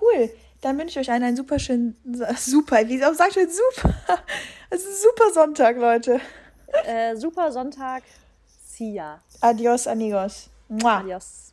Cool. Dann wünsche ich euch einen, einen super schönen, super, wie sagt ihr super? Es ist super Sonntag, Leute. Äh, super Sonntag. See ya. Adios, amigos. Mua. Adios.